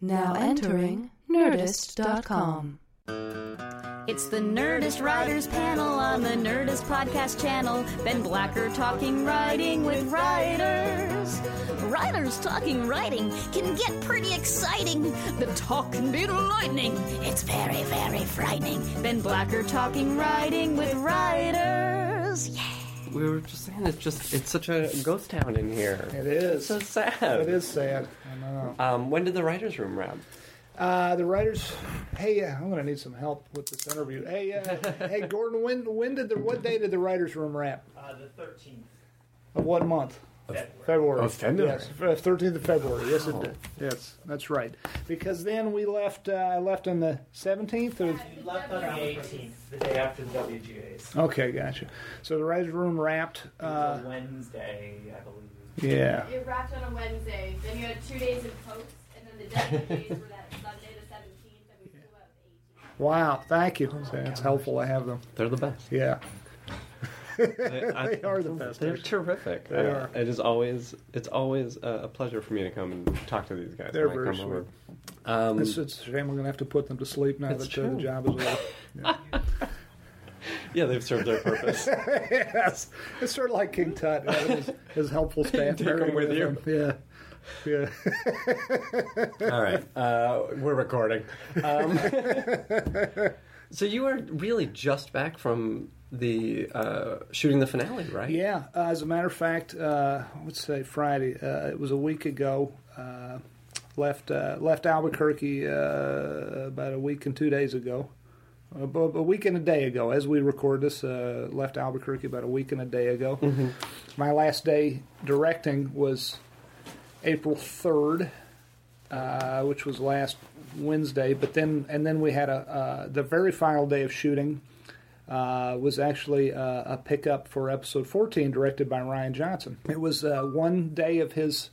Now entering Nerdist.com. It's the Nerdist Writers Panel on the Nerdist Podcast Channel. Ben Blacker talking writing with writers. Writers talking writing can get pretty exciting. The talk can be lightning. It's very, very frightening. Ben Blacker talking writing with writers. Yeah. We were just saying it's just it's such a ghost town in here. It is. It's so sad. It is sad. I know. Um, when did the writers' room wrap? Uh, the writers. Hey, uh, I'm going to need some help with this interview. Hey, uh, hey, Gordon. When when did the what day did the writers' room wrap? Uh, the 13th. Of what month? February. February. Of February. Yes, thirteenth of February. Yes, it did. Yes, that's right. Because then we left. Uh, I left on the seventeenth. Or We left on the 18th, the day after the WGAs. okay, gotcha. So the writers' room wrapped. It was Uh, a Wednesday, I believe. yeah. It wrapped on a Wednesday. Then you had two days in post, and then the deadline days were that Sunday the 17th, and we flew out the 18th. Wow. Thank you. It's helpful to have them. They're the best. Yeah. They They are the best. They're terrific. They Uh, are. It is always it's always a, pleasure for me to come and talk to these guys. They're I very come sweet. over. Um, It's, it's a shame we're going to have to put them to sleep now that uh, the job is over. Yeah. yeah, they've served their purpose. yes. It's sort of like King Tut, his, his helpful staff Take them with you. him. Yeah. Yeah. All right, uh, we're recording. Um, so you were really just back from the uh, shooting the finale, right? Yeah. Uh, as a matter of fact, uh, let's say Friday. Uh, it was a week ago. Uh, left uh, left Albuquerque uh, about a week and two days ago. Uh, a week and a day ago, as we record this, uh, left Albuquerque about a week and a day ago. My last day directing was April third, uh, which was last Wednesday. But then, and then we had a uh, the very final day of shooting uh, was actually uh, a pickup for episode 14, directed by Rian Johnson. It was uh, one day of his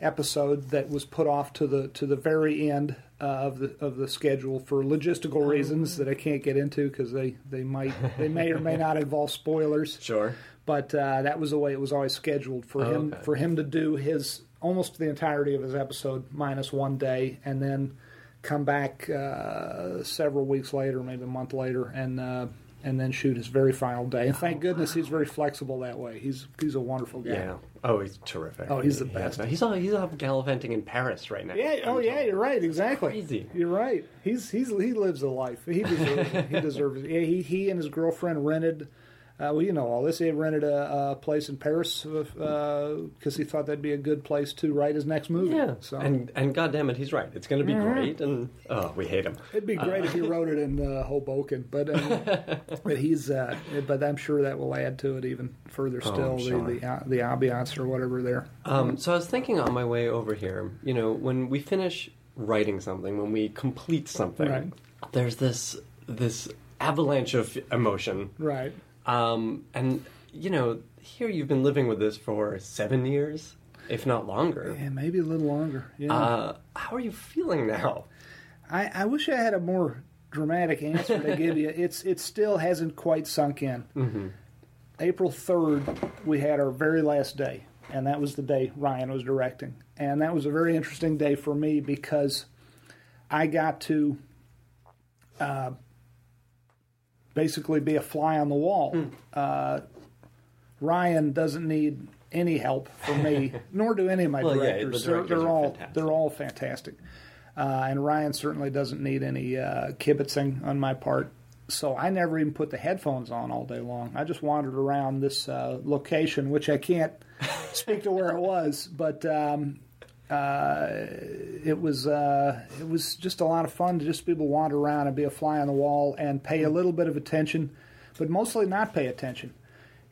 episode that was put off to the to the very end uh, of the of the schedule for logistical reasons that I can't get into because they they might they may or may not involve spoilers. Sure. But uh, that was the way it was always scheduled for Oh, him okay. for him to do his almost the entirety of his episode minus one day, and then come back uh, several weeks later, maybe a month later, and uh, and then shoot his very final day. And thank oh, goodness he's very flexible that way. He's he's a wonderful guy. Yeah. Oh, he's terrific. Oh, he's the Yeah, best. He's all, he's all gallivanting in Paris right now. Yeah. Oh, yeah. You're right. Exactly. Crazy. You're right. He's he's he lives a life. He deserves it. He deserves it. Yeah. He he and his girlfriend rented. Uh, well, you know all this. He rented a, a place in Paris because he thought that'd be a good place to write his next movie. Yeah. So And and goddamn it, he's right. It's going to be Mhm. great. And oh, we hate him. it'd be great if he wrote it in uh, Hoboken, but uh, but he's uh, but I'm sure that will add to it even further. Oh, Still, I'm sure. the the uh, the ambiance or whatever there. Um, so I was thinking on my way over here. You know, when we finish writing something, when we complete something, Right. there's this this avalanche of emotion. Right. Um, and you know, here you've been living with this for seven years, if not longer. Yeah, maybe a little longer. Yeah. Uh, how are you feeling now? I, I wish I had a more dramatic answer to give you. It's it still hasn't quite sunk in. Mm-hmm. April third, we had our very last day, and that was the day Rian was directing, and that was a very interesting day for me because I got to uh, basically be a fly on the wall. Uh, Rian doesn't need any help from me, nor do any of my Well, yeah, the directors. they're, they're all fantastic. they're all fantastic, uh, and Rian certainly doesn't need any uh, kibitzing on my part. So I never even put the headphones on all day long. I just wandered around this uh, location, which I can't speak to where it was, but um, uh, it was uh, it was just a lot of fun to just be able to wander around and be a fly on the wall and pay a little bit of attention, but mostly not pay attention.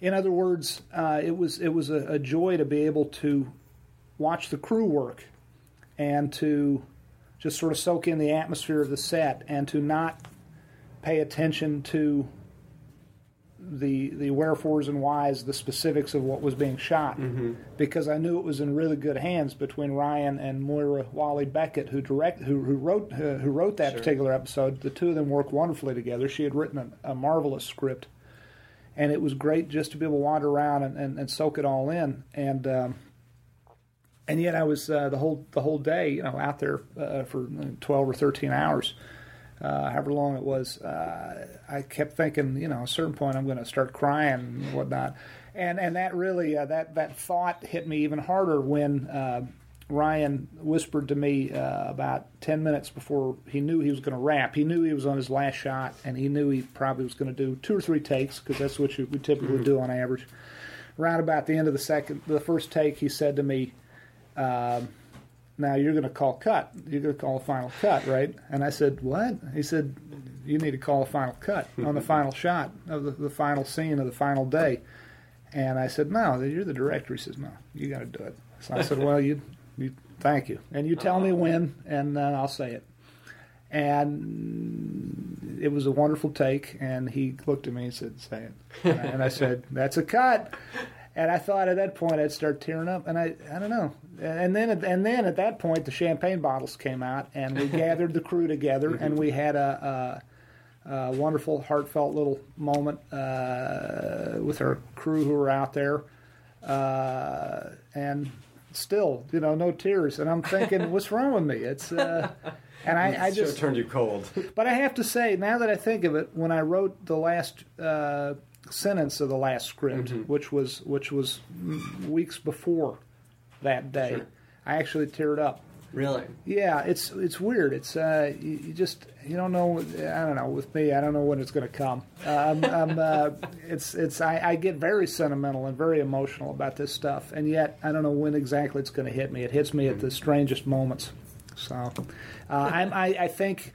In other words, uh, it was it was a, a joy to be able to watch the crew work and to just sort of soak in the atmosphere of the set and to not pay attention to the the wherefores and whys, the specifics of what was being shot, because I knew it was in really good hands between Rian and Moira Walley-Beckett, who direct who, who wrote uh, who wrote that Sure. particular episode. The two of them worked wonderfully together. She had written a, a marvelous script, and it was great just to be able to wander around and, and, and soak it all in. And um, and yet I was uh, the whole the whole day, you know, out there uh, for twelve or thirteen hours, uh, however long it was. Uh, I kept thinking, you know, at a certain point, I'm going to start crying and whatnot, and and that really uh, that that thought hit me even harder when. Uh, Rian whispered to me uh, about 10 minutes before he knew he was going to wrap. He knew he was on his last shot, and he knew he probably was going to do two or three takes because that's what you, we typically do on average. Right about the end of the second, the first take, he said to me, um, "Now you're going to call cut. You're going to call a final cut, right?" And I said, "What?" He said, "You need to call a final cut on the final shot of the, the final scene of the final day." And I said, "No, you're the director." He says, "No, you got to do it." So I said, "Well, you, you, thank you, and you tell me when, and uh, I'll say it." And it was a wonderful take. And he looked at me and said, "Say it." And I, and I said, "That's a cut." And I thought at that point I'd start tearing up, and I, I don't know. And then, and then at that point, the champagne bottles came out, and we gathered the crew together, and we had a, a, a wonderful, heartfelt little moment uh, with our crew who were out there, uh, and still, you know, no tears. And I'm thinking, what's wrong with me? It's, uh, and I, I just turned you cold. but I have to say, now that I think of it, when I wrote the last uh, sentence of the last script, which was which was weeks before that day, Sure. I actually teared up. really? Yeah, it's it's weird. It's uh, you, you just you don't know. I don't know. With me, I don't know when it's going to come. Um, um, uh, it's it's I, I get very sentimental and very emotional about this stuff, and yet I don't know when exactly it's going to hit me. It hits me at the strangest moments. So, uh, I'm, I I think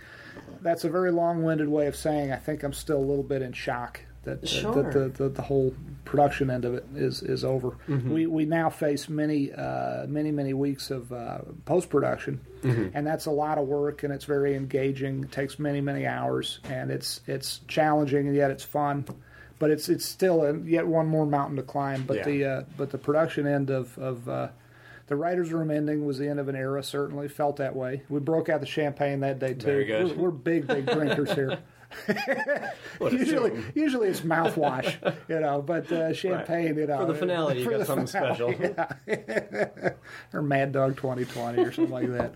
that's a very long-winded way of saying I think I'm still a little bit in shock that, Sure. that the, the the whole production end of it is is over. We we now face many uh, many many weeks of uh, post production, and that's a lot of work and it's very engaging. It takes many many hours and it's it's challenging and yet it's fun. But it's it's still a, yet one more mountain to climb. But Yeah. the uh, but the production end of of uh, the writers' room ending was the end of an era. Certainly felt that way. We broke out the champagne that day too. Very good. We're, we're big big drinkers here. Usually, usually it's mouthwash, you know, but uh, champagne, you know, For the finale, you got something finale, special. or Mad Dog 2020 or something like that.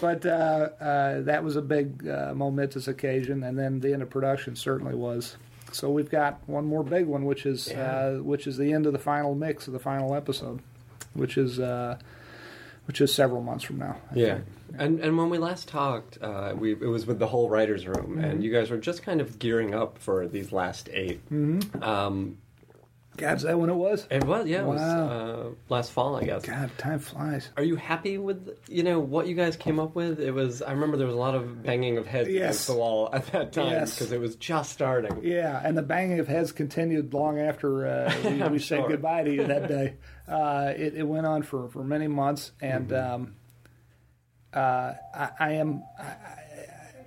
But uh, uh, that was a big uh, momentous occasion, and then the end of production certainly was. So we've got one more big one, which is Yeah. uh, which is the end of the final mix of the final episode, which is uh, which is several months from now. I Yeah, think. and and when we last talked, uh, we it was with the whole writers' room, Mm-hmm. and you guys were just kind of gearing up for these last 8 Mm-hmm. Um, God, is that when it was? it was yeah, it was Wow. uh, last fall, I guess. God, time flies. Are you happy with you know what you guys came up with? It was I remember there was a lot of banging of heads Yes. against the wall at that time Yes. because it was just starting. Yeah, and the banging of heads continued long after uh, we, we said goodbye to you that day. Uh, it, it went on for, for many months, and Mm-hmm. um, uh, I, I am. I,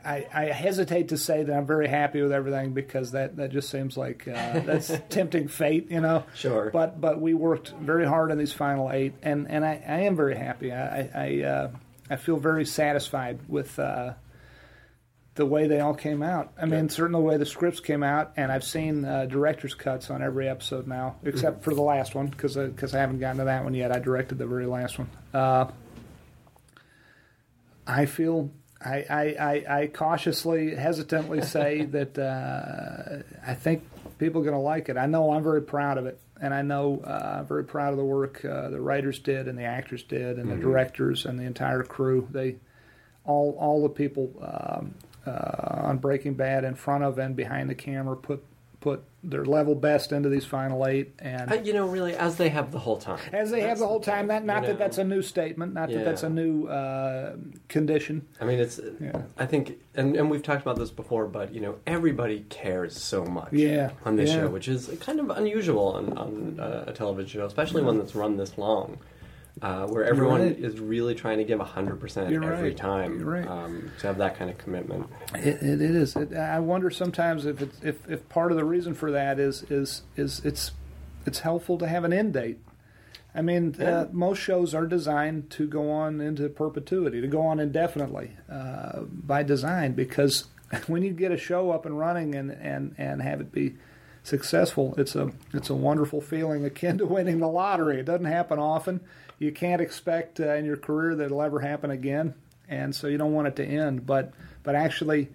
I hesitate to say that I'm very happy with everything because that, that just seems like uh, that's tempting fate, you know. Sure. But but we worked very hard on these final eight, and, and I, I am very happy. I I I, uh, I feel very satisfied with uh, the way they all came out. I mean, certainly the way the scripts came out, and I've seen uh, director's cuts on every episode now, except for the last one because because I haven't gotten to that one yet. I directed the very last one. Uh, I feel. I, I, I, I cautiously, hesitantly say that uh, I think people are going to like it. I know I'm very proud of it, and I know uh, I'm very proud of the work uh, the writers did, and the actors did, and the directors, and the entire crew. They all all the people um, uh, on Breaking Bad in front of and behind the camera put put their level best into these final eight, and Uh, you know, really, as they have the whole time. as they have the whole time. That not you that that's a new statement, not that that's a new uh, condition. I mean, it's. Yeah. I think, and, and we've talked about this before, but you know, everybody cares so much. Yeah, On this yeah. show, which is kind of unusual on, on uh, a television show, especially one that's run this long, uh, where everyone right. is really trying to give hundred percent You're every right. time. Right. Um, to have that kind of commitment. It, it, it is. It, I wonder sometimes if it's, if if part of the reason for that is is is it's it's helpful to have an end date. I mean, Yeah. uh, most shows are designed to go on into perpetuity, to go on indefinitely uh, by design, because when you get a show up and running and, and, and have it be successful, it's a it's a wonderful feeling akin to winning the lottery. It doesn't happen often. You can't expect uh, in your career that it'll ever happen again, and so you don't want it to end. But but actually.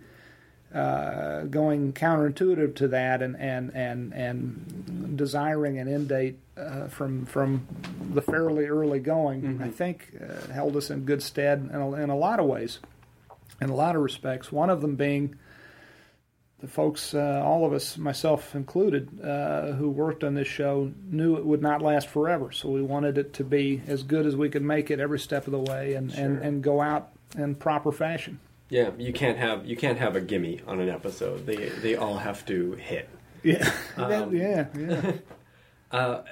Uh, going counterintuitive to that, and and and and desiring an end date uh, from from the fairly early going, I think uh, held us in good stead in a, in a lot of ways, in a lot of respects. One of them being the folks, uh, all of us, myself included, uh, who worked on this show, knew it would not last forever. So we wanted it to be as good as we could make it every step of the way, and, and, and go out in proper fashion. Yeah, you can't have you can't have a gimme on an episode. They they all have to hit. Yeah, That- Um, yeah, yeah. Uh,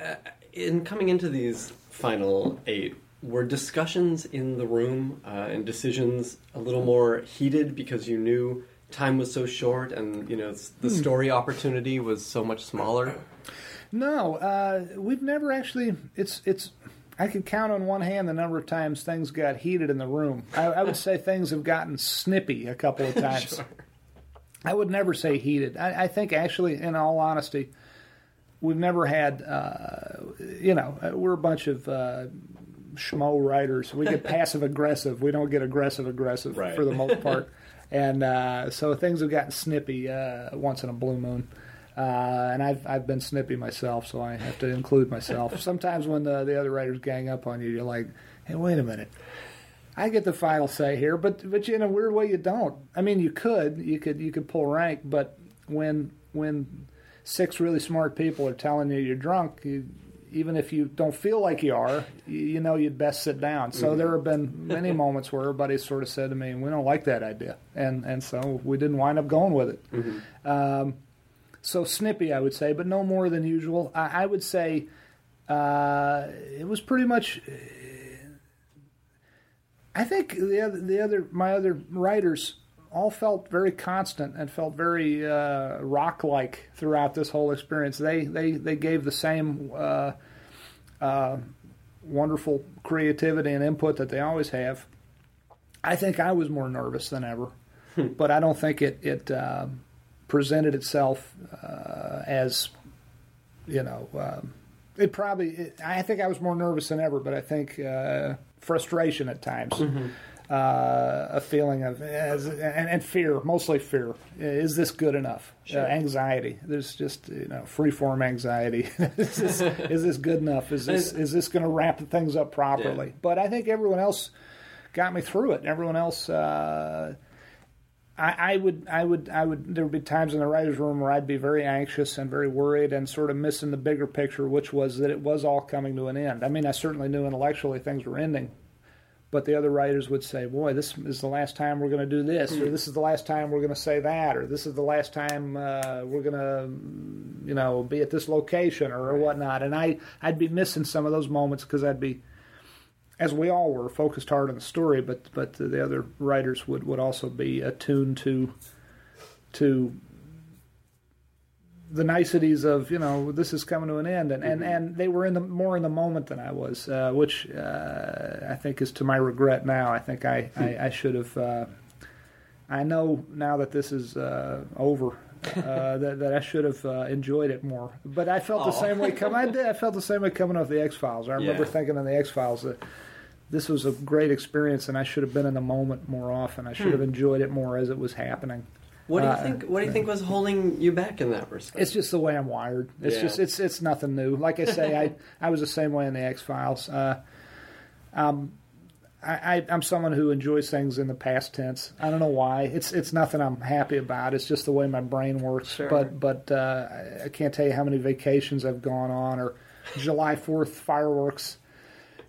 in coming into these final eight, were discussions in the room uh, and decisions a little more heated because you knew time was so short and you know the story opportunity was so much smaller? No, uh, we've never actually. It's it's. I could count on one hand the number of times things got heated in the room. I, I would say things have gotten snippy a couple of times. sure. I would never say heated. I, I think actually, in all honesty, we've never had. Uh, you know, uh, we're a bunch of. Uh, schmo writers. We get passive aggressive. We don't get aggressive aggressive Right. for the most part. And uh, so things have gotten snippy uh, once in a blue moon. Uh, and I've I've been snippy myself, so I have to include myself. Sometimes when the the other writers gang up on you, you're like, "Hey, wait a minute, I get the final say here," but but in a weird way, you don't. I mean, you could you could you could pull rank, but when when six really smart people are telling you you're drunk, you, even if you don't feel like you are, you, know you'd best sit down. So there have been many moments where everybody sort of said to me, "We don't like that idea," and and so we didn't wind up going with it. Um, so snippy, I would say, but no more than usual. I, I would say uh, it was pretty much. I think the other, the other, my other writers all felt very constant and felt very uh, rock-like throughout this whole experience. They they they gave the same uh, uh, wonderful creativity and input that they always have. I think I was more nervous than ever, but I don't think it it uh, presented itself uh, as you know. Um, it probably. It, I think I was more nervous than ever, but I think uh, frustration at times, uh, a feeling of as, and, and fear, mostly fear. Is this good enough? Uh, anxiety. There's just you know freeform anxiety. is, this, is this good enough? Is this is this going to wrap things up properly? Yeah. But I think everyone else got me through it. Everyone else. Uh, I, I would, I would, I would. There would be times in the writers' room where I'd be very anxious and very worried, and sort of missing the bigger picture, which was that it was all coming to an end. I mean, I certainly knew intellectually things were ending, but the other writers would say, "Boy, this is the last time we're going to do this, or this is the last time we're going to say that, or this is the last time uh, we're going to, you know, be at this location or, or whatnot." And I, I'd be missing some of those moments because I'd be as we all were, focused hard on the story, but but the other writers would, would also be attuned to to the niceties of you know this is coming to an end, and, and, and they were in the more in the moment than I was, uh, which uh, I think is to my regret now. I think I I, I should have. Uh, I know now that this is uh, over. uh, that, that I should have uh, enjoyed it more, but I felt the same way. Come, I did. I felt the same way coming off the X Files. I remember Yeah. thinking in the X Files that this was a great experience, and I should have been in the moment more often. I should have enjoyed it more as it was happening. What do you Uh, think? What do you think was holding you back in that respect? It's just the way I'm wired. It's Yeah. just it's it's nothing new. Like I say, I I was the same way in the X Files. Uh, um, I, I I'm someone who enjoys things in the past tense. I don't know why. It's it's nothing I'm happy about. It's just the way my brain works. Sure. But but uh, I- I can't tell you how many vacations I've gone on or July Fourth fireworks.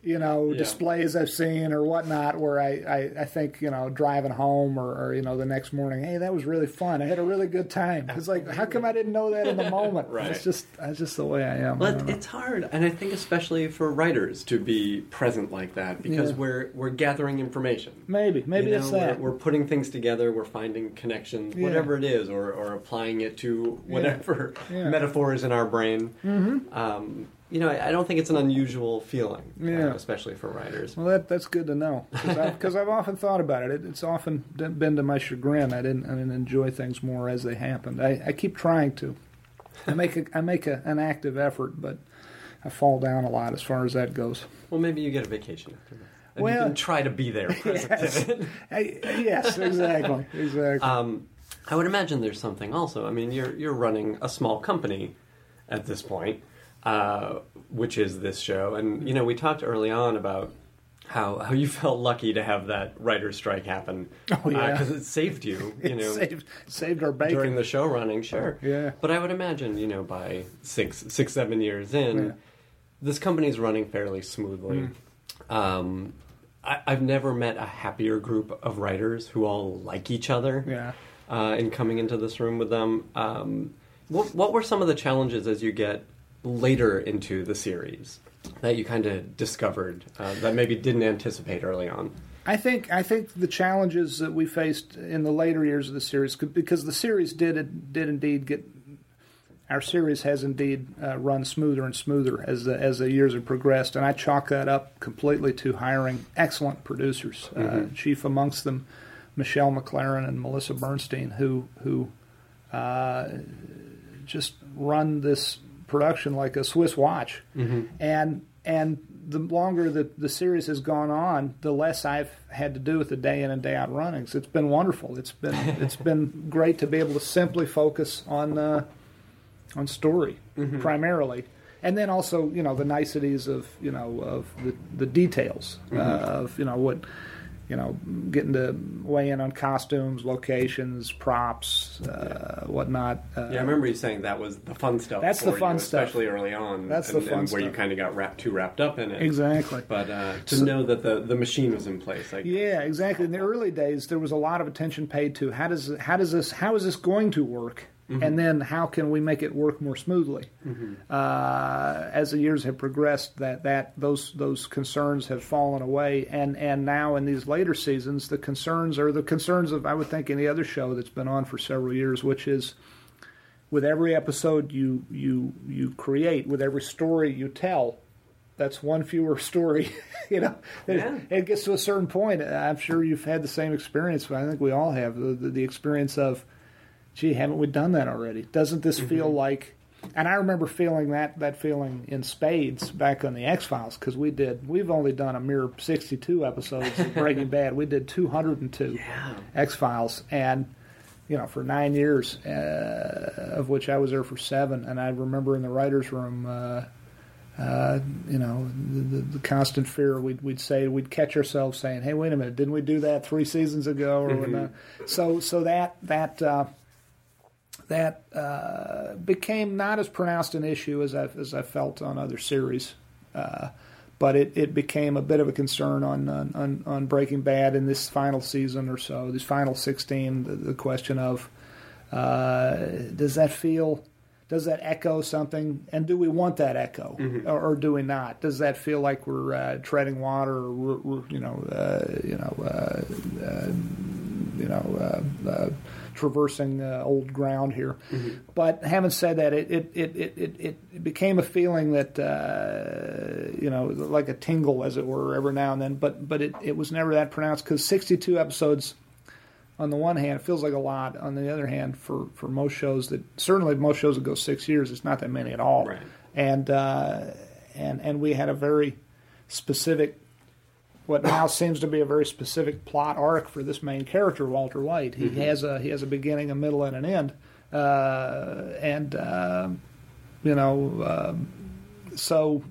You know, Yeah. displays I've seen or whatnot, where I, I, I think you know driving home or, or you know the next morning, hey, that was really fun. I had a really good time. It's like, how come I didn't know that in the moment? Right. It's just that's just the way I am. I But don't it's hard, and I think especially for writers to be present like that because Yeah. we're we're gathering information. maybe maybe You it's that. We're, we're putting things together. We're finding connections, Yeah. whatever it is, or, or applying it to whatever Yeah. metaphor is in our brain. Mm-hmm. Um, you know, I, I don't think it's an unusual feeling, uh, Yeah. especially for writers. Well, that that's good to know because I've often thought about it. it. It's often been to my chagrin. I didn't I didn't enjoy things more as they happened. I, I keep trying to. I make a, I make a, an active effort, but I fall down a lot as far as that goes. Well, maybe you get a vacation after that. And Well- you can try to be there. Yes. Hey, yes, exactly, exactly. Um, I would imagine there's something also. I mean, you're you're running a small company at this point, uh, which is this show, and you know we talked early on about how how you felt lucky to have that writer's strike happen. Oh, yeah. because it saved you. You it know. saved saved our bacon. During the show running, sure. Yeah. But I would imagine, you know, by six, six, seven years in, Yeah. this company's running fairly smoothly. Um, I, I've never met a happier group of writers who all like each other. Yeah. Uh, in coming into this room with them, um, what, what were some of the challenges as you get later into the series that you kind of discovered uh, that maybe didn't anticipate early on? I think I think the challenges that we faced in the later years of the series, because the series did did indeed get our series has indeed uh, run smoother and smoother as the as the years have progressed, and I chalk that up completely to hiring excellent producers, uh, chief amongst them, Michelle MacLaren and Melissa Bernstein, who who uh, just run this production like a Swiss watch, and and the longer the the series has gone on, the less I've had to do with the day in and day out runnings. It's been wonderful. It's been it's been great to be able to simply focus on uh, on story primarily, and then also you know the niceties of you know of the the details uh, of you know what you know getting to weigh in on costumes, locations, props, uh, whatnot. Uh, Yeah, I remember you saying that was the fun stuff. That's the fun you, stuff. especially early on. That's and, the fun and where you kind of got wrapped too wrapped up in it. Exactly. But uh, to So- know that the, the machine was in place, like Yeah, exactly. In the early days, there was a lot of attention paid to how does how does this how is this going to work, and then how can we make it work more smoothly. Uh, as the years have progressed, that that those those concerns have fallen away, and and now in these later seasons, the concerns are the concerns of I would think any other show that's been on for several years, which is with every episode you you you create, with every story you tell, that's one fewer story. you know, it, Yeah. it gets to a certain point. I'm sure you've had the same experience. But I think we all have the, the, the experience of, gee, haven't we done that already? Doesn't this feel like? And I remember feeling that that feeling in spades back on the X Files because we did. We've only done a mere 62 episodes of Breaking Bad. We did 202 Yeah. X Files, and you know, for nine years, uh, of which I was there for seven. And I remember in the writers' room, uh, uh, you know, the, the, the constant fear we'd, we'd say we'd catch ourselves saying, "Hey, wait a minute, didn't we do that three seasons ago?" Or whatnot. So, so that that uh, that uh, became not as pronounced an issue as I as I felt on other series. Uh, but it, it became a bit of a concern on, on, on, Breaking Bad in this final season or so, this final 16. The, the question of uh, does that feel, does that echo something, and do we want that echo, or, or do we not? Does that feel like we're uh, treading water, or we're, we're, you know, uh, you know, uh, uh, you know, uh, uh, traversing uh, old ground here. But having said that, it it, it, it, it it became a feeling that uh, you know, like a tingle, as it were, every now and then. But but it, it was never that pronounced because 62 episodes. On the one hand, it feels like a lot. On the other hand, for, for most shows that certainly most shows that go six years, it's not that many at all. Right. And uh, and and we had a very specific what now seems to be a very specific plot arc for this main character, Walter White. He has a he has a beginning, a middle, and an end, uh, and um you know, um, so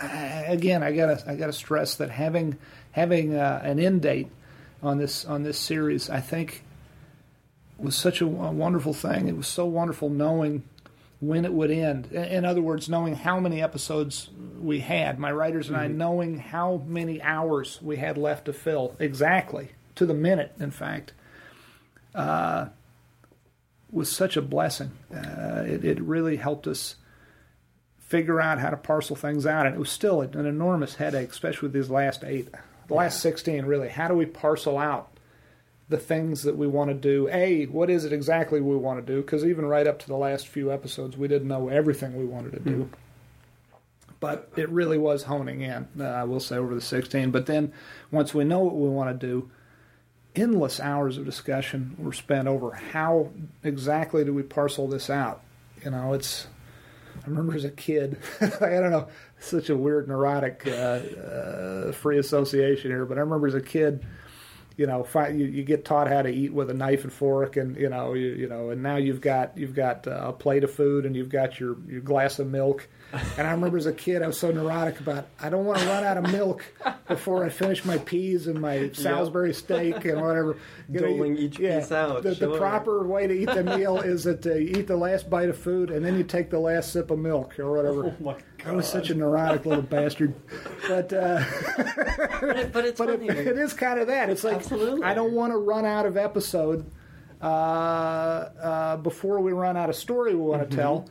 uh, again, I gotta I gotta stress that having having uh, an end date on this on this series, I think, was such a, a wonderful thing. It was so wonderful knowing when it would end. In other words, knowing how many episodes we had, my writers and I knowing how many hours we had left to fill exactly to the minute. In fact, uh, was such a blessing. Uh, it, it really helped us figure out how to parcel things out, and it was still an enormous headache, especially with these last eight, the last sixteen. Really, how do we parcel out? The things that we want to do. A, what is it exactly we want to do? Because even right up to the last few episodes, we didn't know everything we wanted to do. But it really was honing in, uh, I will say, over the 16. But then once we know what we want to do, endless hours of discussion were spent over how exactly do we parcel this out. You know, it's I remember as a kid, I don't know, such a weird neurotic uh, uh, free association here, but I remember as a kid, you know, fi- you, you get taught how to eat with a knife and fork, and you know, you, you know, and now you've got you've got uh, a plate of food and you've got your your glass of milk. And I remember as a kid, I was so neurotic about I don't want to run out of milk before I finish my peas and my Salisbury steak and whatever. You know, you- Doling each piece out, The, the proper way to eat the meal is that uh, you eat the last bite of food and then you take the last sip of milk or whatever. Oh my I was such a neurotic little bastard, but uh, But, it, but it's but it, it is kind of that. It's like Absolutely. I don't want to run out of episode uh, uh, before we run out of story we want Mm-hmm. to tell.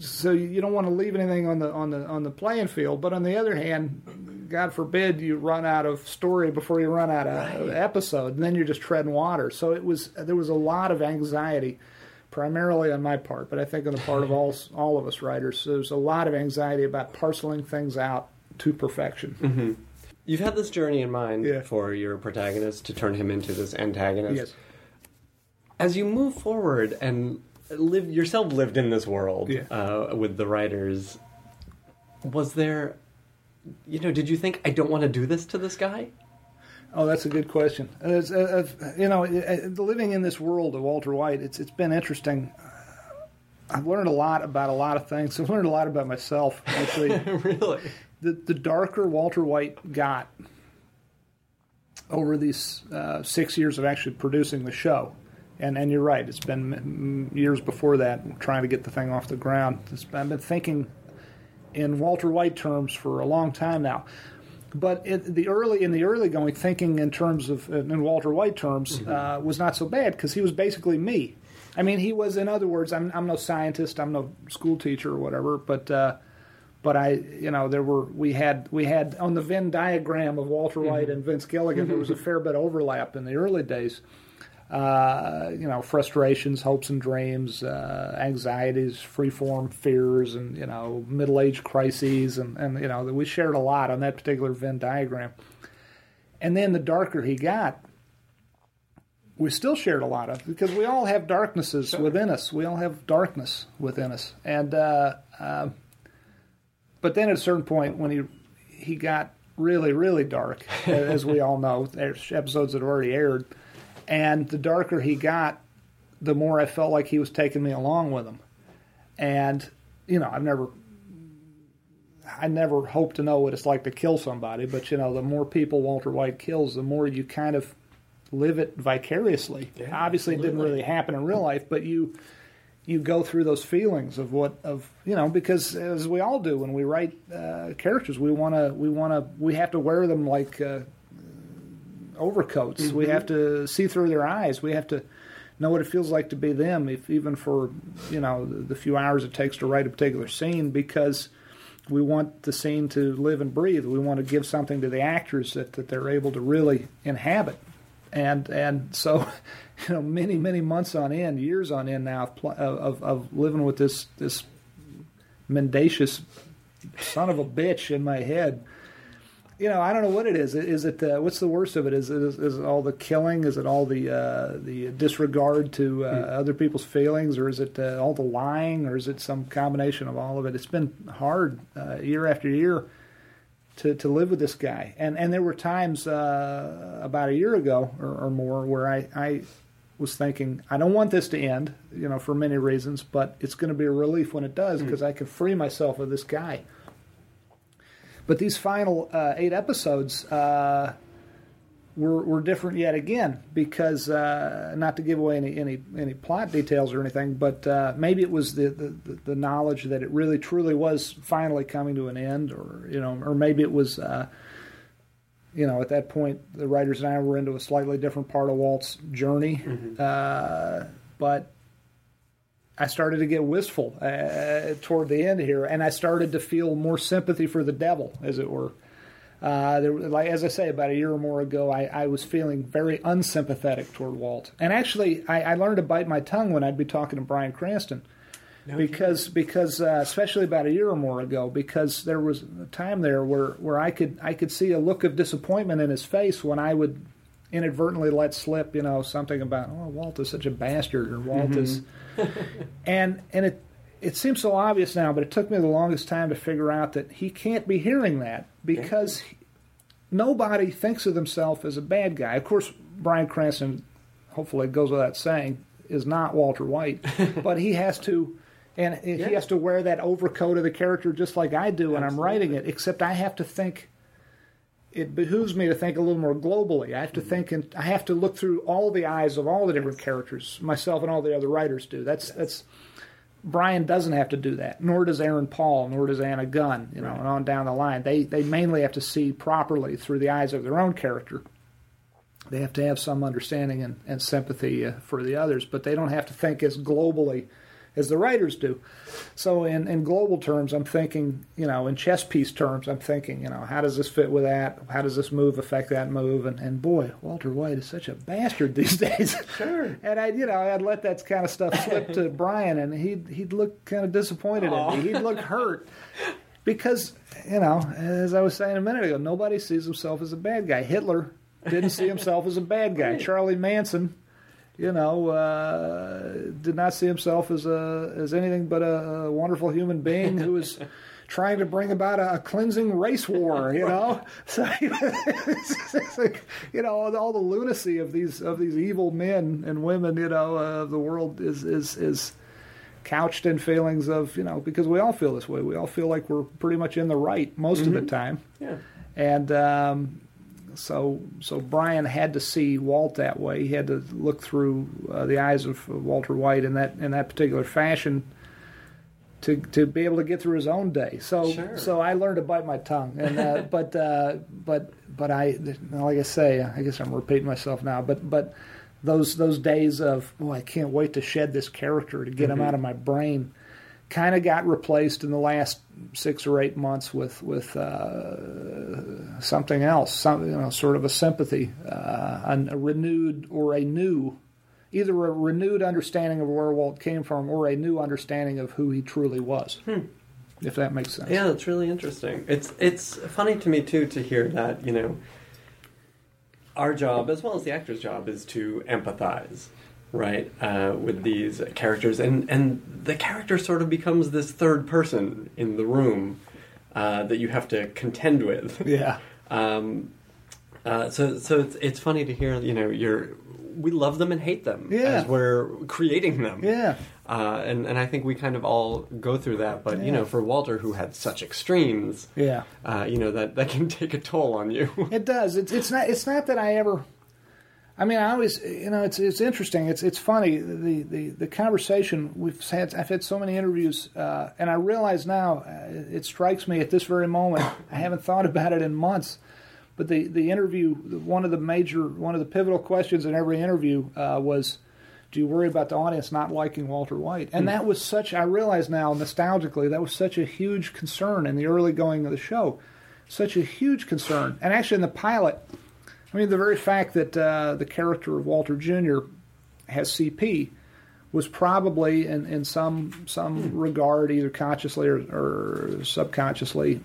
So you don't want to leave anything on the on the on the playing field. But on the other hand, God forbid you run out of story before you run out of episode, and then you're just treading water. So it was there was a lot of anxiety. Primarily on my part, but I think on the part of all all of us writers, there's a lot of anxiety about parceling things out to perfection. You've had this journey in mind Yeah. for your protagonist to turn him into this antagonist. Yes. As you move forward and live yourself lived in this world Yeah. uh, with the writers, was there, you know, did you think I don't want to do this to this guy? Oh, that's a good question. Uh, uh, you know, uh, uh, living in this world of Walter White, it's it's been interesting. I've learned a lot about a lot of things. I've learned a lot about myself. Actually, really? the the darker Walter White got over these uh, six years of actually producing the show, and and you're right, it's been years before that trying to get the thing off the ground. It's, I've been thinking in Walter White terms for a long time now. But it, the early in the early going, thinking in terms of in Walter White terms uh, was not so bad because he was basically me. I mean, he was, in other words, I'm, I'm no scientist, I'm no school teacher or whatever, but uh, but I, you know, there were we had we had on the Venn diagram of Walter White and Vince Gilligan, there was a fair bit of overlap in the early days. Uh, you know, frustrations, hopes and dreams, uh, anxieties, freeform fears, and you know, middle age crises, and and you know, we shared a lot on that particular Venn diagram. And then the darker he got, we still shared a lot of because we all have darknesses within us. We all have darkness within us, and uh, um, but then at a certain point when he he got really really dark, as we all know, there's episodes that already aired, and the darker he got, the more I felt like he was taking me along with him, and you know I've never. I never hope to know what it's like to kill somebody, but you know, the more people Walter White kills, the more you kind of live it vicariously. Obviously, it didn't really happen in real life, but you you go through those feelings of what of you know because as we all do when we write uh, characters, we want to we want to we have to wear them like uh, overcoats. We mm-hmm. have to see through their eyes. We have to know what it feels like to be them, if even for you know the, the few hours it takes to write a particular scene because we want the scene to live and breathe. We want to give something to the actors that, that they're able to really inhabit. And and so, you know, many many months on end, years on end now of of, of living with this this mendacious son of a bitch in my head. You know, I don't know what it is. Is it uh, what's the worst of it? Is it is, is it all the killing? Is it all the uh, the disregard to uh, other people's feelings, or is it uh, all the lying, or is it some combination of all of it? It's been hard uh, year after year to, to live with this guy. And and there were times uh, about a year ago or, or more where I, I was thinking, I don't want this to end, you know, for many reasons, but it's going to be a relief when it does because I can free myself of this guy. But these final uh, eight episodes uh, were, were different yet again because uh, not to give away any, any any plot details or anything, but uh, maybe it was the, the the knowledge that it really truly was finally coming to an end, or you know, or maybe it was. Uh, you know, at that point, the writers and I were into a slightly different part of Walt's journey, uh, but I started to get wistful uh, toward the end here, and I started to feel more sympathy for the devil, as it were. Uh, there, like as I say, about a year or more ago, I, I was feeling very unsympathetic toward Walt, and actually, I, I learned to bite my tongue when I'd be talking to Bryan Cranston, because because uh, especially about a year or more ago, because there was a time there where, where I could I could see a look of disappointment in his face when I would inadvertently let slip, you know, something about oh Walt is such a bastard or Walt is, and and it it seems so obvious now, but it took me the longest time to figure out that he can't be hearing that because he- nobody thinks of himself as a bad guy. Of course, Bryan Cranston, hopefully it goes without saying, is not Walter White, but he has to. And he has to wear that overcoat of the character just like I do when I'm writing it, except I have to think it behooves me to think a little more globally. I have to think and I have to look through all the eyes of all the different characters, myself and all the other writers do. That's that's Bryan doesn't have to do that, nor does Aaron Paul, nor does Anna Gunn, you know, and on down the line. They they mainly have to see properly through the eyes of their own character. They have to have some understanding and, and sympathy uh, for the others, but they don't have to think as globally as the writers do. So in, in global terms, I'm thinking, you know, in chess piece terms, I'm thinking, you know, how does this fit with that? How does this move affect that move? And, and boy, Walter White is such a bastard these days. Sure. and I, you know, I'd let that kind of stuff slip to Bryan, and he'd he'd look kind of disappointed in me. He'd look hurt because, you know, as I was saying a minute ago, nobody sees himself as a bad guy. Hitler didn't see himself as a bad guy. Charlie Manson you know, uh, did not see himself as a as anything but a, a wonderful human being who was trying to bring about a, a cleansing race war. You know, so it's, it's like, you know all the, lunacy of these of these evil men and women. You know, uh, of the world is is is couched in feelings of you know because we all feel this way. We all feel like we're pretty much in the right most of the time. Yeah. And um, so, so Bryan had to see Walt that way. He had to look through uh, the eyes of Walter White in that in that particular fashion to to be able to get through his own day. So, Sure. so I learned to bite my tongue. And uh, but uh, but but I like I say, I guess I'm repeating myself now. But but those those days of oh, I can't wait to shed this character to get him out of my brain kind of got replaced in the last six or eight months with with uh, something else, some you know, sort of a sympathy, uh, a renewed or a new, either a renewed understanding of where Walt came from or a new understanding of who he truly was. If that makes sense. Yeah, that's really interesting. It's it's funny to me too to hear that you know our job as well as the actor's job is to empathize, right, uh, with these characters, and and the character sort of becomes this third person in the room uh, that you have to contend with. Yeah. Um, uh, so so it's it's funny to hear you know you're we love them and hate them Yeah. as we're creating them. Yeah. Uh, and and I think we kind of all go through that. But you know, for Walter, who had such extremes, Yeah. uh, you know that that can take a toll on you. It does. It's it's not it's not that I ever. I mean, I always you know it's it's interesting. It's it's funny the the, the conversation we've had. I've had so many interviews, uh, and I realize now uh, it strikes me at this very moment. I haven't thought about it in months, but the the interview one of the major one of the pivotal questions in every interview uh, was. Do you worry about the audience not liking Walter White? And that was such, I realize now nostalgically, that was such a huge concern in the early going of the show. Such a huge concern. And actually, in the pilot, I mean, the very fact that uh, the character of Walter Jr. has CP was probably, in, in some some regard, either consciously or, or subconsciously,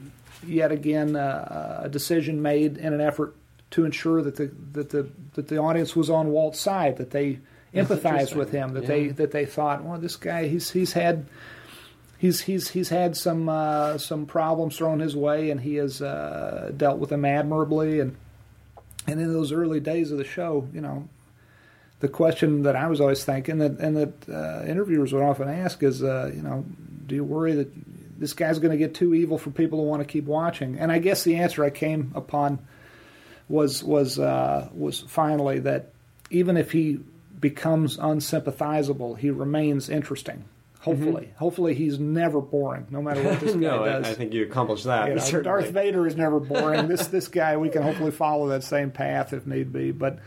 yet again uh, a decision made in an effort to ensure that the that the that the audience was on Walt's side, that they empathized with him, that they that they thought, well, this guy he's he's had he's he's he's had some uh, some problems thrown his way, and he has uh, dealt with them admirably. And and in those early days of the show, you know, the question that I was always thinking that and that uh, interviewers would often ask is, uh, you know, do you worry that this guy's going to get too evil for people to want to keep watching? And I guess the answer I came upon was was uh, was finally that even if he becomes unsympathizable, he remains interesting. Mm-hmm. Hopefully, hopefully he's never boring, no matter what this guy no, does. I, I think you accomplished that. You know. Darth Vader is never boring. this this guy, we can hopefully follow that same path if need be. But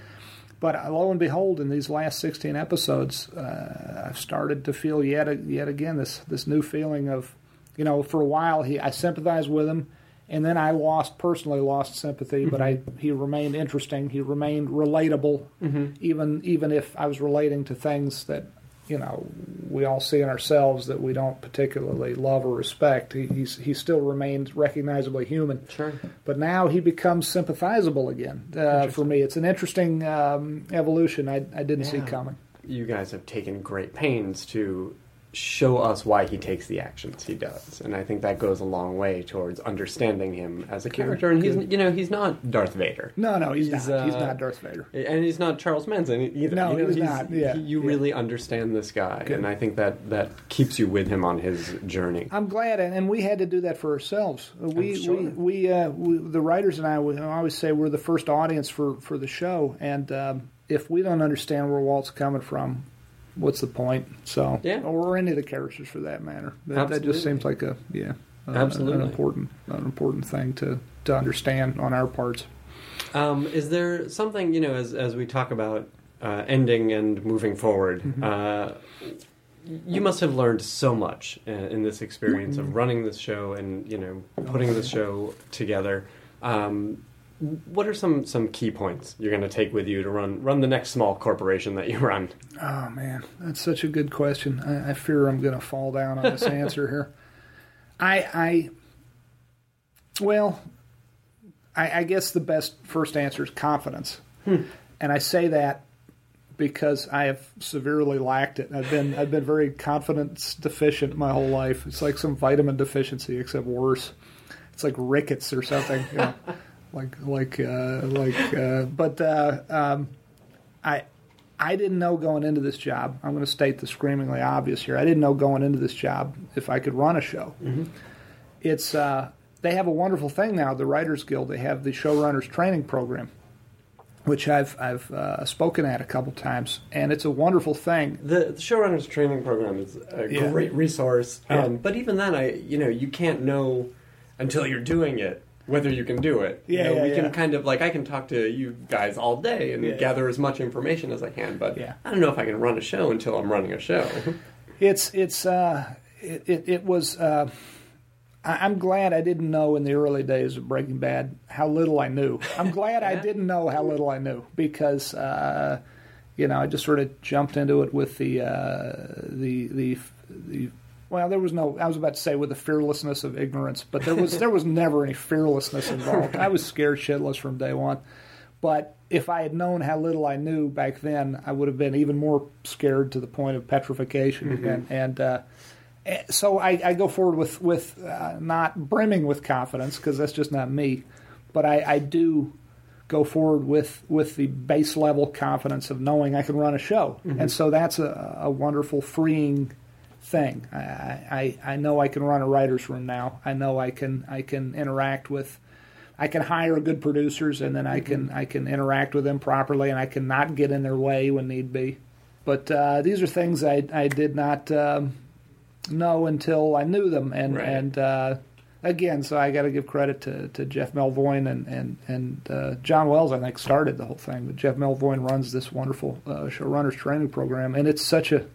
but lo and behold, in these last sixteen episodes, uh, I've started to feel yet yet again this this new feeling of, you know, for a while he I sympathized with him, and then I lost personally lost sympathy, but mm-hmm. I he remained interesting. He remained relatable, mm-hmm. even even if I was relating to things that you know we all see in ourselves that we don't particularly love or respect. He he's, he still remains recognizably human. Sure. But now he becomes sympathizable again. Uh, for me, it's an interesting um, evolution I, I didn't see coming. You guys have taken great pains to show us why he takes the actions he does, and I think that goes a long way towards understanding him as a character. And he's you know he's not Darth Vader. No, no, he's, He's, not. he's uh, not Darth Vader. And he's not Charles Manson either. No, you know, he's not, yeah, he- you yeah. really understand this guy, Good. and I think that that keeps you with him on his journey. I'm glad, and, and we had to do that for ourselves. Uh, We, sure. we, we, uh, we, the writers and I, we always say we're the first audience for, for the show, and um, if we don't understand where Walt's coming from, what's the point? So, Yeah. or any of the characters for that matter. That, that just seems like a yeah, uh, Absolutely. an important an important thing to to understand on our parts. Um, is there something you know as as we talk about uh, ending and moving forward? Mm-hmm. Uh, you must have learned so much uh, in this experience Mm-hmm. of running this show and you know putting the show together. Um, what are some some key points you're going to take with you to run run the next small corporation that you run? Oh man, that's such a good question. I, I fear I'm going to fall down on this answer here. I, I, well, I, I guess the best first answer is confidence, hmm. and I say that because I have severely lacked it. I've been I've been very confidence deficient my whole life. It's like some vitamin deficiency, except worse. It's like rickets or something. You know? like like uh, like. Uh, but uh, um, I I didn't know going into this job. I'm going to state the screamingly obvious here. I didn't know going into this job if I could run a show. It's uh, they have a wonderful thing now. The Writers Guild. They have the showrunners training program, which I've I've uh, spoken at a couple times, and it's a wonderful thing. The, the showrunners training program is a Yeah. great resource, Yeah. um, but even then, I you know you can't know until you're doing it whether you can do it. You Yeah, know, yeah, we yeah. can kind of like I can talk to you guys all day and Yeah, gather as much information as I can, but. I don't know if I can run a show until I'm running a show. It's it's uh, it, it it was. Uh, I- I'm glad I didn't know in the early days of Breaking Bad how little I knew. I'm glad I didn't know how little I knew because uh, you know I just sort of jumped into it with the uh, the the the. Well, there was no. I was about to say with the fearlessness of ignorance, but there was there was never any fearlessness involved. I was scared shitless from day one. But if I had known how little I knew back then, I would have been even more scared to the point of petrification. And, and uh, eh, so I, I go forward with with uh, not brimming with confidence because that's just not me. But I, I do go forward with with the base level confidence of knowing I can run a show, and so that's a, a wonderful freeing thing. I, I I know I can run a writers room now. I know I can I can interact with. I can hire good producers, and then I can I can interact with them properly, and I can not get in their way when need be. But uh, these are things I I did not um, know until I knew them, and Right. and uh, again, so I got to give credit to, to Jeff Melvoin and and and uh, John Wells. I think started the whole thing, but Jeff Melvoin runs this wonderful uh, showrunners training program, and it's such a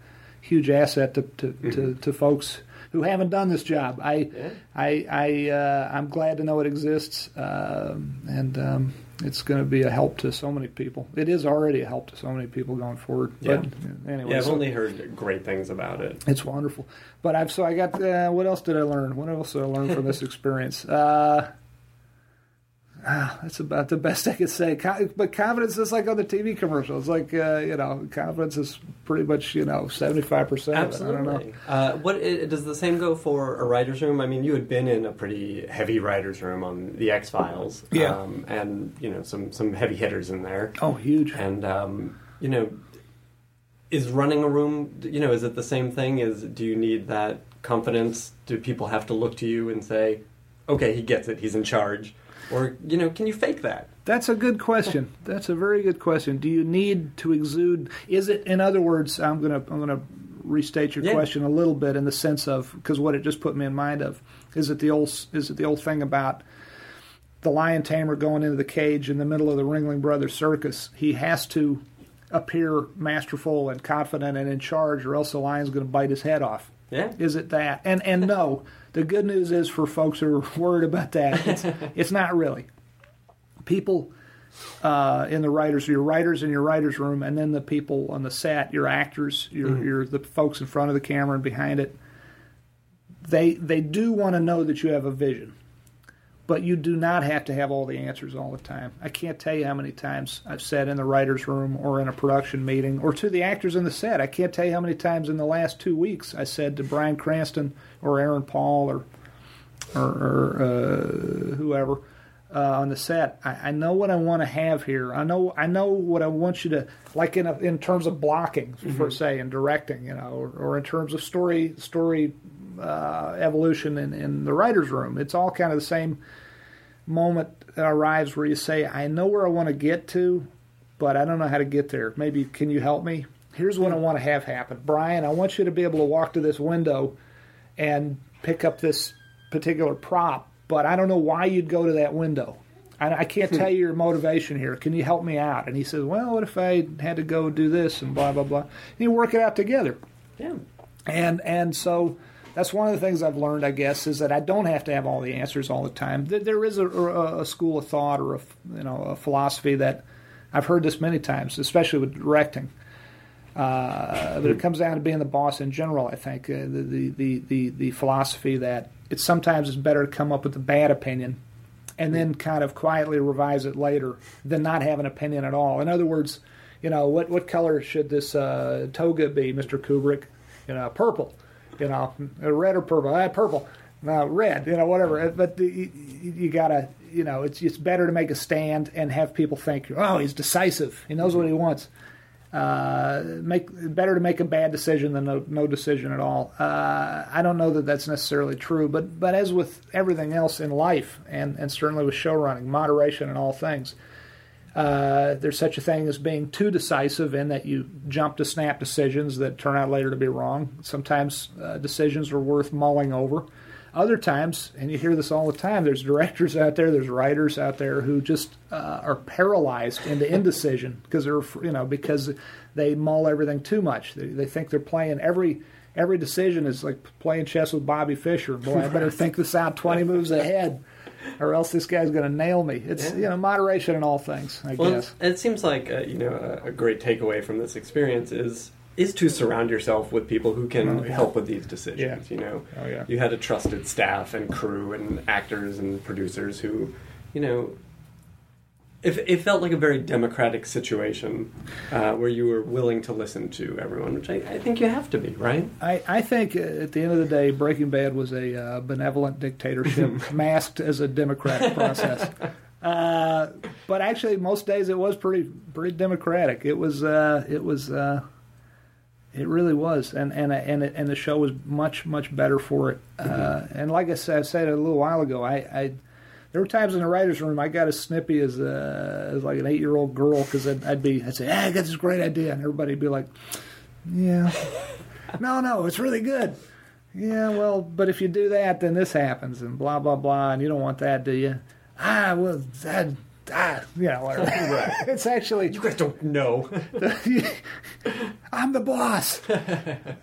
huge asset to to, to, to folks who haven't done this job. I Yeah. I I uh, I'm glad to know it exists, um, and um, it's going to be a help to so many people. It is already a help to so many people going forward. Yeah. But anyway, yeah, I've so- only heard great things about it. it's wonderful. But I've so I got uh, what else did I learn? What else did I learn from this experience? Uh, ah, that's about the best I could say. Co- but confidence is like on the TV commercials. Like uh, you know, confidence is pretty much you know seventy five percent. I don't know. Absolutely. Uh, what does the same go for a writers' room? I mean, you had been in a pretty heavy writers' room on the X Files, Yeah. um, and you know some some heavy hitters in there, Oh, huge. and um, you know, is running a room? You know, is it the same thing? Is do you need that confidence? Do people have to look to you and say, "Okay, he gets it. He's in charge," or you know, can you fake that? That's a good question. That's a very good question. Do you need to exude? Is it, in other words, I'm gonna I'm gonna restate your Yeah. question a little bit in the sense of because what it just put me in mind of is it the old is it the old thing about the lion tamer going into the cage in the middle of the Ringling Brothers circus? He has to appear masterful and confident and in charge, or else the lion's going to bite his head off. Yeah. Is it that? And and no, the good news is for folks who are worried about that, it's, it's not really. People uh, in the writers, your writers in your writers room, and then the people on the set, your actors, your your the folks in front of the camera and behind it. They they do want to know that you have a vision, but you do not have to have all the answers all the time. I can't tell you how many times I've said in the writer's room or in a production meeting or to the actors in the set. I can't tell you how many times in the last two weeks I said to Bryan Cranston or Aaron Paul or or, or uh, whoever uh, on the set. I, I know what I want to have here. I know I know what I want you to like in a, in terms of blocking, per se, and directing, you know, or, or in terms of story story uh, evolution in, in the writers' room. It's all kind of the same moment that arrives where you say, I know where I want to get to, but I don't know how to get there. Maybe can you help me? Here's what I want to have happen. Bryan, I want you to be able to walk to this window and pick up this particular prop, but I don't know why you'd go to that window. I, I can't tell you your motivation here. Can you help me out? And he says, Well, what if I had to go do this and blah blah blah. And you work it out together. Yeah. And and so that's one of the things I've learned, I guess, is that I don't have to have all the answers all the time. There- is a, a, a school of thought or a you know a philosophy that I've heard this many times, especially with directing. Uh, but it comes down to being the boss in general. I think uh, the, the, the the the philosophy that it's sometimes it's better to come up with a bad opinion and then kind of quietly revise it later than not have an opinion at all. In other words, you know, what what color should this uh, toga be, Mr. Kubrick? You know, purple. You know, red or purple? Ah, purple. No, red. You know, whatever. But the, you, you gotta, you know, it's it's better to make a stand and have people think, oh, he's decisive. He knows what he wants. Uh, make better to make a bad decision than no, no decision at all. Uh, I don't know that that's necessarily true, but but as with everything else in life, and and certainly with show running, moderation in all things. Uh, there's such a thing as being too decisive in that you jump to snap decisions that turn out later to be wrong. Sometimes uh, decisions are worth mulling over. Other times, and you hear this all the time, there's directors out there, there's writers out there who just uh, are paralyzed into indecision because they're you know because they mull everything too much. They, they think they're playing every every decision is like playing chess with Bobby Fischer. Boy, I better think this out 20 moves ahead, or else this guy's going to nail me. It's you know moderation in all things, I Well, guess. it seems like uh, you know a, a great takeaway from this experience is is to surround yourself with people who can Oh, yeah. help with these decisions. Yeah. You know, Oh, yeah. you had a trusted staff and crew and actors and producers who, you know. If it felt like a very democratic situation uh, where you were willing to listen to everyone, which I, I think you have to be, right? I, I think uh, at the end of the day, Breaking Bad was a uh, benevolent dictatorship masked as a democratic process. Uh, but actually, most days it was pretty pretty democratic. It was uh, it was uh, it really was, and and and it, and the show was much much better for it. Uh, and like I said, I said a little while ago, I. I there were times in the writers' room I got as snippy as, uh, as like an eight-year-old girl because I'd, I'd be I'd say, "Ah, I got this great idea," and everybody'd be like, "Yeah, no, no, it's really good." Yeah, well, but if you do that, then this happens, and blah blah blah, and you don't want that, do you? Ah, well, that, ah, you know, whatever. it's actually You guys don't know. I'm the boss.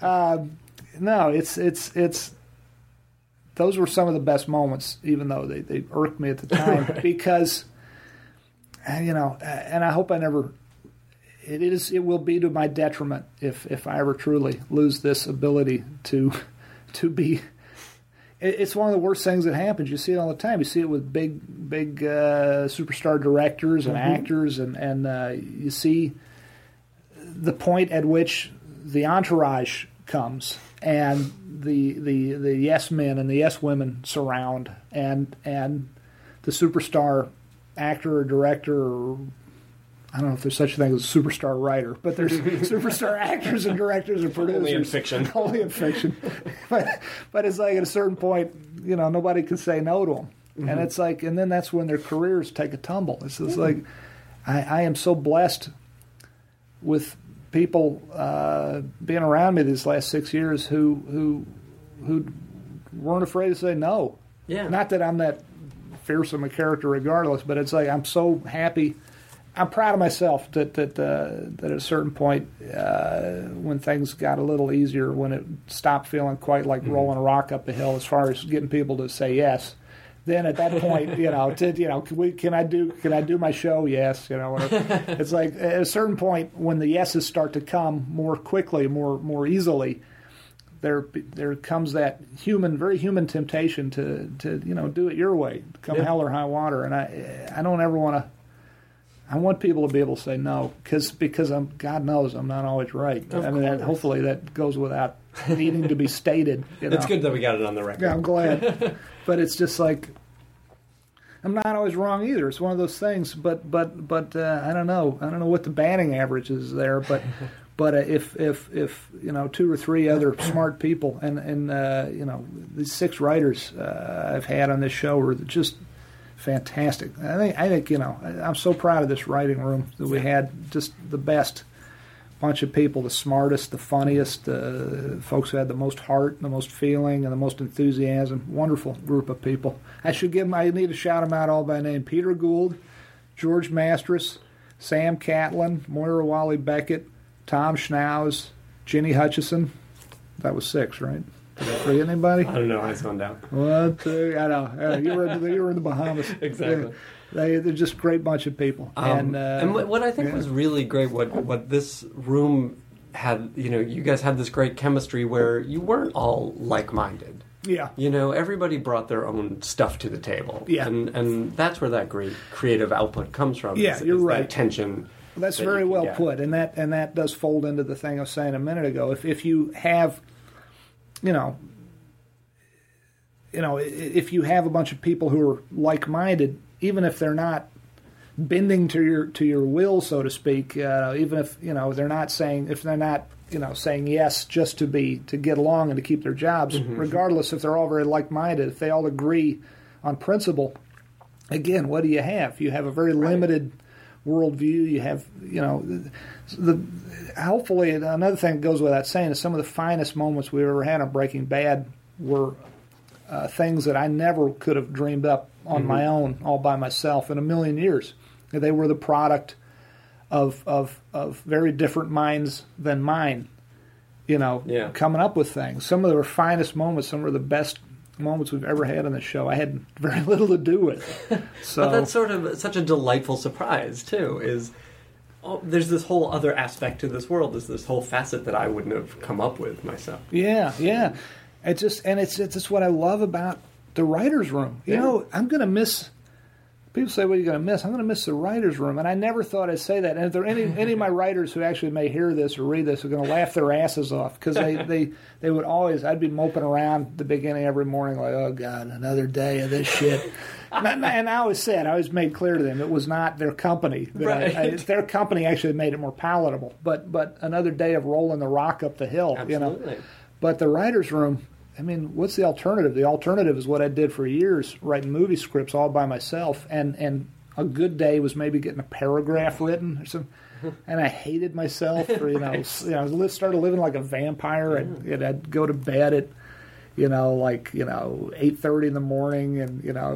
um, no, it's it's it's. Those were some of the best moments, even though they, they irked me at the time, because, uh, you know, and I hope I never. It is. It will be to my detriment if if I ever truly lose this ability to to be. It's one of the worst things that happens. You see it all the time. You see it with big, big uh, superstar directors and actors, and and uh, you see the point at which the entourage comes and the the the yes men and the yes women surround and and the superstar actor or director or I don't know if there's such a thing as a superstar writer, but there's superstar actors and directors and producers. Only in fiction. Only in fiction. but but it's like at a certain point, you know, nobody can say no to them. Mm-hmm. And it's like, and then that's when their careers take a tumble. It's just like, I, I am so blessed with people uh, being around me these last six years who who who weren't afraid to say no. Yeah. Not that I'm that fearsome a character, regardless, but it's like I'm so happy. I'm proud of myself that that uh, that at a certain point, uh, when things got a little easier, when it stopped feeling quite like rolling a rock up a hill, as far as getting people to say yes, then at that point, you know, to, you know, can we can I do can I do my show? Yes, you know, it's like at a certain point when the yeses start to come more quickly, more more easily, there there comes that human, very human temptation to to you know do it your way, come Yeah. hell or high water. And I I don't ever want to. I want people to be able to say no, because because I'm God knows I'm not always right. Of I mean, that, hopefully that goes without needing to be stated. You know? It's good that we got it on the record. Yeah, I'm glad. but it's just like I'm not always wrong either. It's one of those things. But but but uh, I don't know. I don't know what the batting average is there. But but uh, if if if you know two or three other smart people and and uh, you know these six writers uh, I've had on this show are just fantastic. I think I think you know I, I'm so proud of this writing room that we had. Just the best bunch of people, the smartest, the funniest, uh, folks who had the most heart, the most feeling, and the most enthusiasm. Wonderful group of people. I should give them, I need to shout them out all by name. Peter Gould, George Mastras, Sam Catlin, Moira Walley-Beckett, Tom Schnauz, Ginny Hutchison. That was six, right? Did I forget anybody? I don't know. I zoned out. One, two, I know. Uh, you, were in the, you were in the Bahamas. Exactly. They, they're just a great bunch of people. Um, and uh, and what, what I think yeah. was really great, what what this room had, you know, you guys had this great chemistry where you weren't all like minded. yeah. You know, everybody brought their own stuff to the table. Yeah. and and that's where that great creative output comes from. Yeah, is- you're is right. tension. That's that very well get. put, and that and that does fold into the thing I was saying a minute ago. If if you have, you know, you know, if you have a bunch of people who are like-minded, even if they're not bending to your to your will, so to speak, uh, even if you know they're not saying if they're not you know saying yes just to be to get along and to keep their jobs, regardless if they're all very like-minded, if they all agree on principle, again, what do you have? You have a very limited worldview. You have, you know, the, the hopefully another thing that goes without saying is some of the finest moments we've ever had on Breaking Bad were uh, things that I never could have dreamed up on my mm-hmm. own, all by myself, in a million years. They were the product of of of very different minds than mine. You know, Yeah. coming up with things. Some of the finest moments, some of the best moments we've ever had on the show. I had very little to do with. So But that's sort of such a delightful surprise too. Is oh, there's this whole other aspect to this world. There's this whole facet that I wouldn't have come up with myself. Yeah, yeah. It's just and it's it's just what I love about the writers' room. You Yeah. know, I'm gonna miss. People say, "What are you gonna miss?" I'm gonna miss the writers' room, and I never thought I'd say that. And if there are any any of my writers who actually may hear this or read this are gonna laugh their asses off because they, they they would always. I'd be moping around the beginning every morning like, "Oh God, another day of this shit." and, I, and I always said, I always made clear to them it was not their company. that I- I- Right. their company actually made it more palatable. But but another day of rolling the rock up the hill. You know. Absolutely. But the writer's room, I mean, what's the alternative? The alternative is what I did for years, writing movie scripts all by myself. And, and a good day was maybe getting a paragraph written or something. And I hated myself for, you know, s- you know, started living like a vampire. I'd, and I'd go to bed at, you know, like, you know, 8.30 in the morning and, you know,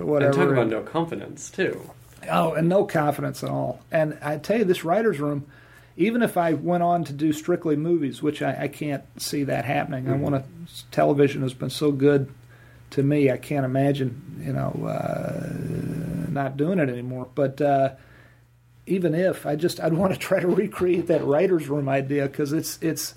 uh, whatever. And talk about And- no confidence too. Oh, and no confidence at all. And I tell you, this writer's room, even if I went on to do strictly movies, which I, I can't see that happening. I want to. Television has been so good to me. I can't imagine, you know, uh, not doing it anymore. But uh, even if I just, I'd want to try to recreate that writers' room idea because it's it's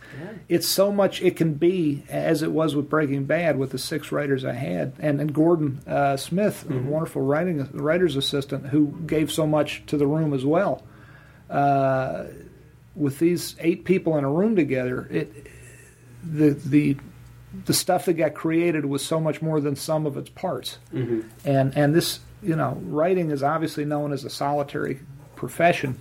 it's so much it can be as it was with Breaking Bad with the six writers I had and and Gordon uh, Smith, a wonderful writing writer's assistant who gave so much to the room as well. With these eight people in a room together, it the the the stuff that got created was so much more than some of its parts. And and this, you know, writing is obviously known as a solitary profession.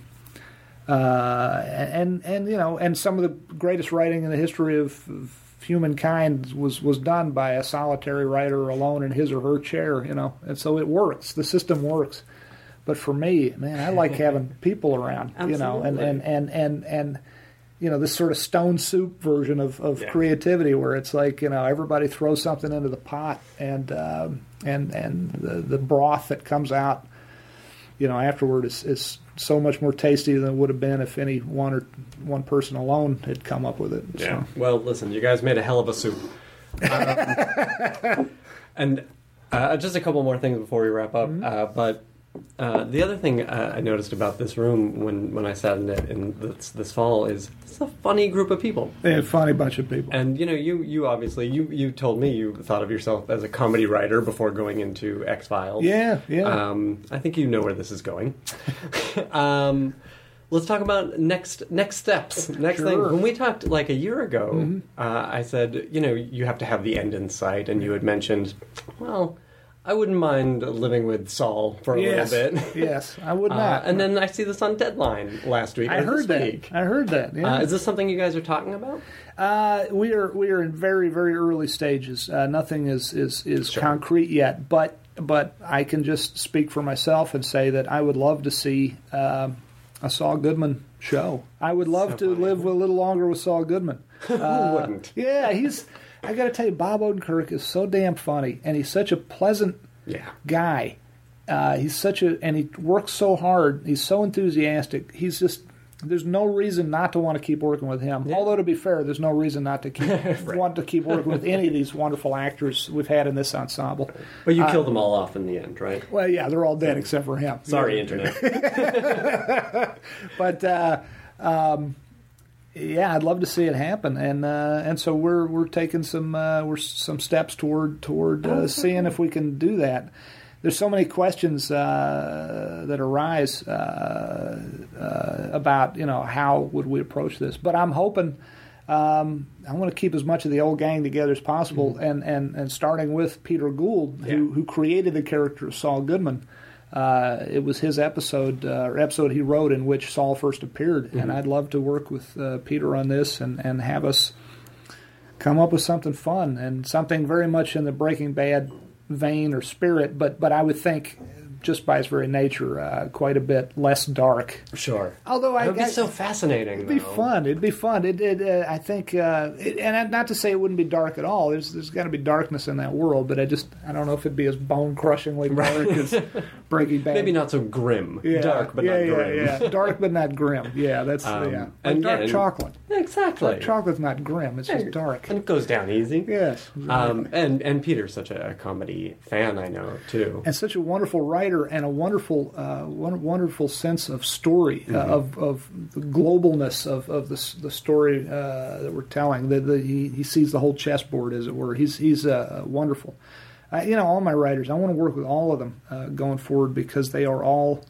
Uh, and and you know, and some of the greatest writing in the history of, of humankind was was done by a solitary writer alone in his or her chair. You know, and so it works. The system works. But for me, man, I like having people around. You know, and and and and and you know this sort of stone soup version of, of Yeah. creativity where it's like you know everybody throws something into the pot and um, and and the, the broth that comes out you know afterward is, is so much more tasty than it would have been if any one or one person alone had come up with it Yeah. so. Well, listen, you guys made a hell of a soup. Um, and uh, just a couple more things before we wrap up. Mm-hmm. Uh, but Uh, the other thing uh, I noticed about this room when, when I sat in it in this, this fall is it's a funny group of people. A funny bunch of people. And you know, you you obviously you you told me you thought of yourself as a comedy writer before going into X Files. yeah, yeah. Um, I think you know where this is going. um, let's talk about next next steps. Next thing. When we talked like a year ago, Mm-hmm. uh, I said, you know, you have to have the end in sight, and you had mentioned, well, I wouldn't mind living with Saul for a yes, little bit. yes, I would Uh, not. and then I see this on Deadline last week. I heard that. week. I heard that. Yeah. Uh, is this something you guys are talking about? Uh, we are we are in very very early stages. Uh, nothing is is is Sure. concrete yet, but but I can just speak for myself and say that I would love to see a Saul Goodman show. I would love So to funny. live a little longer with Saul Goodman. Who wouldn't? Yeah, he's. I got to tell you, Bob Odenkirk is so damn funny, and he's such a pleasant Yeah. guy. Uh, he's such a, and he works so hard. He's so enthusiastic. He's just. There's no reason not to want to keep working with him. Yeah. Although to be fair, there's no reason not to keep want to keep working with any of these wonderful actors we've had in this ensemble. But you killed them all off in the end, right? Well, yeah, they're all dead except for him. Sorry, Yeah. internet. but uh, um, yeah, I'd love to see it happen, and uh, and so we're we're taking some uh, we're some steps toward toward uh, seeing if we can do that. There's so many questions uh, that arise uh, uh, about you know how would we approach this, but I'm hoping. Um, I want to keep as much of the old gang together as possible, and, and, and starting with Peter Gould, who, Yeah. who created the character of Saul Goodman. Uh, it was his episode uh, or episode he wrote in which Saul first appeared, and I'd love to work with uh, Peter on this and, and have us come up with something fun and something very much in the Breaking Bad vein or spirit, but but I would think just by its very nature uh, quite a bit less dark. Sure. Although I It would be I- so fascinating. It'd be fun. It'd be fun. It, it, uh, I think, uh, it, and not to say it wouldn't be dark at all. There's, there's got to be darkness in that world, but I just, I don't know if it'd be as bone crushingly dark as Breaking Bad. Maybe not so grim. Yeah, Dark, but yeah, not yeah, grim. Yeah, dark but not grim. Yeah, that's Um, yeah. Like and dark yeah, chocolate. Exactly. Dark chocolate's not grim. It's just dark. And it goes down easy. Yes. Um, and and Peter's such a comedy fan, I know too. and such a wonderful writer and a wonderful, uh, won- wonderful sense of story uh, of of the globalness of, of the the story uh, that we're telling. The, the, he he sees the whole chessboard, as it were. He's he's uh, wonderful. I, you know, all my writers. I want to work with all of them uh, going forward because they are all.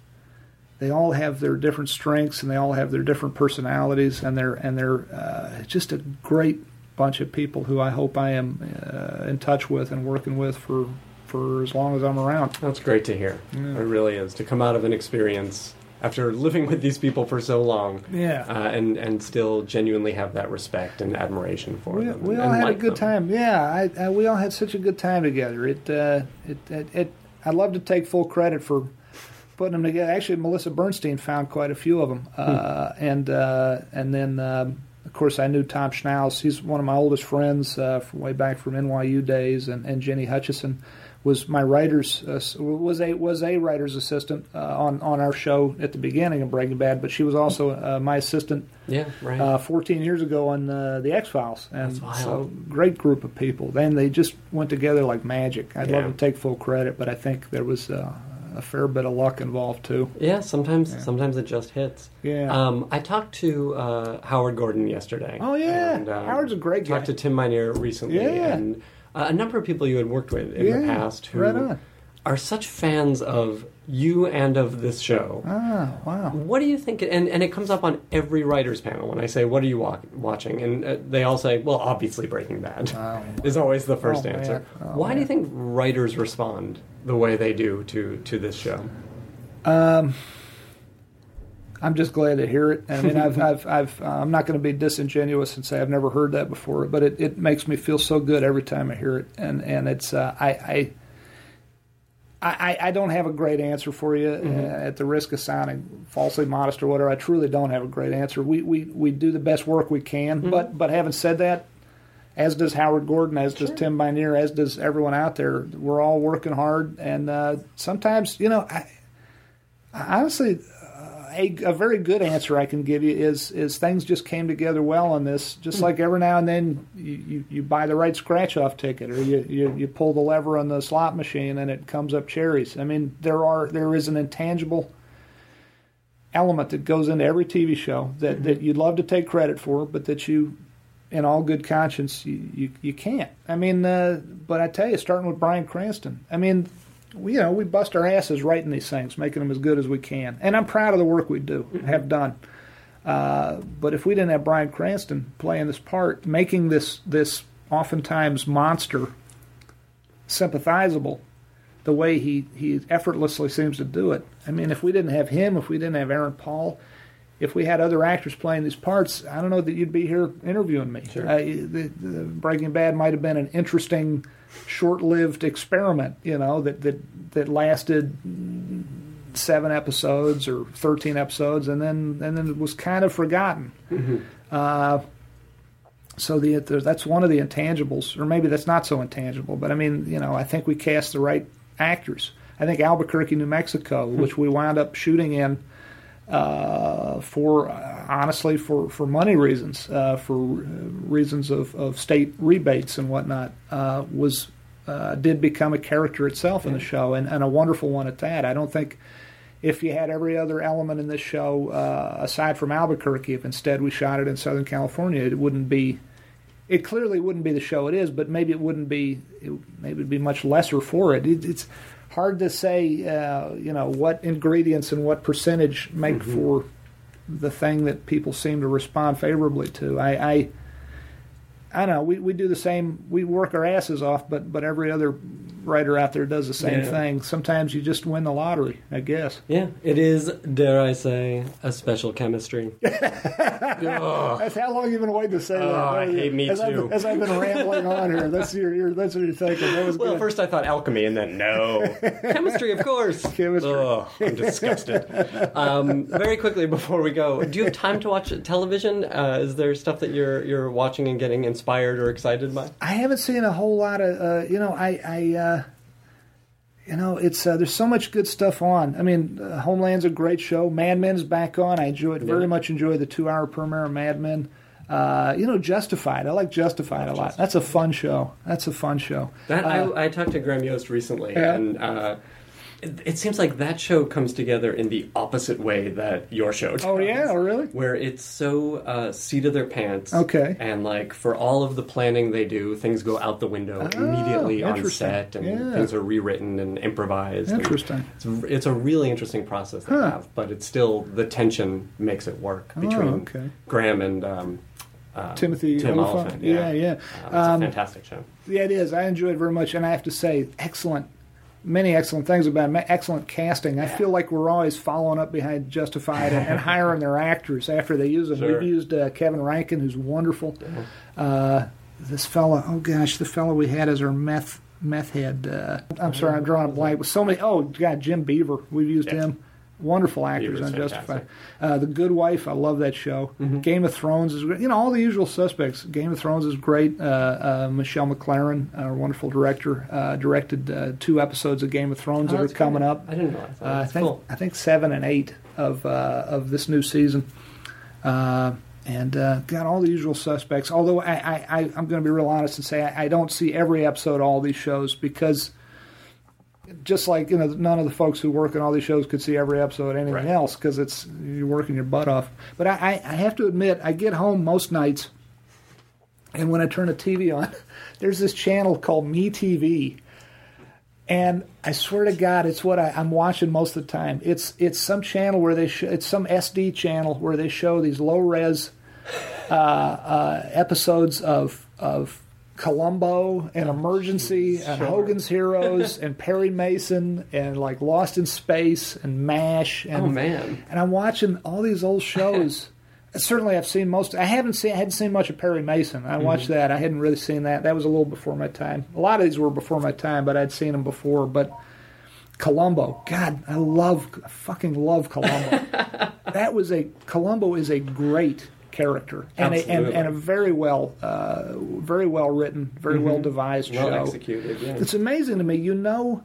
They all have their different strengths and they all have their different personalities and they're and they're uh, just a great bunch of people who I hope I am uh, in touch with and working with for for as long as I'm around. That's great to hear. It really is to come out of an experience after living with these people for so long, Yeah. uh, and and still genuinely have that respect and admiration for we, them. we all had a good them. time. Yeah, I, I, we all had such a good time together. It, uh, it, it, it, I'd love to take full credit for putting them together. Actually, Melissa Bernstein found quite a few of them, uh, and uh, and then um, of course I knew Tom Schnauz. He's one of my oldest friends uh, from way back from NYU days, and, and Jenny Hutchison was my writer's uh, was a was a writer's assistant uh, on on our show at the beginning of Breaking Bad, but she was also uh, my assistant Yeah, right. uh, 14 years ago on uh, the X Files, and That's wild. so great group of people. Then they just went together like magic. I'd Yeah. love to take full credit, but I think there was uh, a fair bit of luck involved too. yeah, sometimes sometimes it just hits. Yeah. Um, I talked to uh, Howard Gordon yesterday. Oh, yeah. and, um, Howard's a great guy. Talked to Tim Minear recently, Yeah. and uh, a number of people you had worked with in the past who right are such fans of you and of this show. Ah, wow. What do you think? And and it comes up on every writers panel when I say, "What are you wa- watching?" And uh, they all say, "Well, obviously Breaking Bad." Oh, is always the first Oh, answer. Oh, Why do you think writers respond the way they do to to this show? I'm just glad to hear it. I mean, I've, I've, I've, uh, I'm not going to be disingenuous and say I've never heard that before, but it, it makes me feel so good every time I hear it, and and it's uh, I, I. I, I don't have a great answer for you uh, at the risk of sounding falsely modest or whatever. I truly don't have a great answer. We we, we do the best work we can, but but having said that, as does Howard Gordon, as does Tim Minear, as does everyone out there. We're all working hard, and uh, sometimes you know, I, honestly, a, a very good answer I can give you is is things just came together well on this. Just like every now and then you, you, you buy the right scratch off ticket, or you, you you pull the lever on the slot machine and it comes up cherries. I mean, there are there is an intangible element that goes into every TV show that, that you'd love to take credit for, but that you, in all good conscience, you, you, you can't. I mean, uh, but I tell you, starting with Bryan Cranston, I mean, we, you know, we bust our asses writing these things, making them as good as we can. And I'm proud of the work we do, have done. Uh, but if we didn't have Bryan Cranston playing this part, making this this oftentimes monster sympathizable, the way he he effortlessly seems to do it. I mean, if we didn't have him, if we didn't have Aaron Paul, if we had other actors playing these parts, I don't know that you'd be here interviewing me. Sure. Uh, the, the Breaking Bad might have been an interesting, short-lived experiment, you know, that that that lasted seven episodes or thirteen episodes, and then and then it was kind of forgotten. Uh, so the, the that's one of the intangibles, or maybe that's not so intangible. But I mean, you know, I think we cast the right actors. I think Albuquerque, New Mexico, which we wound up shooting in uh, for honestly for, for money reasons, uh, for uh, reasons of, of state rebates and whatnot, uh, was uh, did become a character itself in the show, and, and a wonderful one at that. I don't think if you had every other element in this show uh, aside from Albuquerque, if instead we shot it in Southern California, it wouldn't be. It clearly wouldn't be the show it is, but maybe it wouldn't be. It, maybe it'd be much lesser for it. it it's hard to say, uh, you know, what ingredients and what percentage make for the thing that people seem to respond favorably to. I, I, I know. We, we do the same. We work our asses off, but but every other writer out there does the same Yeah. thing. Sometimes you just win the lottery, I guess. Yeah, it is, dare I say, a special chemistry. That's how long you've been waiting to say that. Oh, I hate me as I've, too. been- as I've been rambling on here, that's your, your that's what you're thinking. That was Well, good. first I thought alchemy, and then no, chemistry, of course. Chemistry. I'm disgusted. Um, very quickly before we go, do you have time to watch television? Uh, is there stuff that you're you're watching and getting inspired or excited by? I haven't seen a whole lot of, uh, you know, I, I, uh, you know, it's uh, there's so much good stuff on. I mean, uh, Homeland's a great show. Mad Men's back on. I enjoyed very Yeah. much Enjoy the two hour premiere of Mad Men. Uh, you know, Justified. I like Justified a lot. That's a fun show. That's a fun show. That Uh, I, I talked to Graham Yost recently, Yeah. and uh, it, it seems like that show comes together in the opposite way that your show does. Oh yeah, oh, really? Where it's so uh, seat of their pants. Okay. And like for all of the planning they do, things go out the window Oh, immediately on set, and Yeah. things are rewritten and improvised. and Interesting. It's, it's a really interesting process they Huh. have, but it's still the tension makes it work Oh, between okay. Graham and um, uh, Timothy Tim Olyphant. Olyphant. Yeah, yeah. Uh, it's Um, a fantastic show. Yeah, it is. I enjoy it very much, and I have to say, excellent. Many excellent things about it. Excellent casting. I feel like we're always following up behind Justified and, and hiring their actors after they use them. Sure. We've used uh, Kevin Rankin, who's wonderful. Uh, this fella, oh gosh, the fellow we had as our meth meth head. Uh, I'm sorry, I'm drawing a blank. With so many, oh god, Jim Beaver. We've used him. Wonderful actors Beaver's on Justified. Uh, the Good Wife, I love that show. Mm-hmm. Game of Thrones is great. You know, all the usual suspects. Game of Thrones is great. Uh, uh, Michelle MacLaren, our wonderful director, uh, directed uh, two episodes of Game of Thrones Oh, that are that's coming great. up. I didn't realize that. Uh, I think cool. I think seven and eight of uh, of this new season. Uh, and uh, got all the usual suspects. Although I, I, I, I'm going to be real honest and say I, I don't see every episode of all these shows because just like you know, none of the folks who work on all these shows could see every episode anything Right. else because it's you're working your butt off. But I, I, I have to admit, I get home most nights, and when I turn the TV on, there's this channel called Me TV, and I swear to God, it's what I, I'm watching most of the time. It's it's some channel where they sh- it's some SD channel where they show these low res uh, uh, episodes of of Columbo and Emergency and Hogan's Heroes and Perry Mason and like Lost in Space and Mash and Oh, man. and I'm watching all these old shows. Certainly, I've seen most. I haven't seen. I hadn't seen much of Perry Mason. I watched Mm-hmm. that. I hadn't really seen that. That was a little before my time. A lot of these were before my time, but I'd seen them before. But Columbo, God, I love, I fucking love Columbo. that was a Columbo is a great character and a, and, and a very well, uh, very well written, very well devised Mm-hmm. Well show. executed. Yeah. It's amazing to me. You know,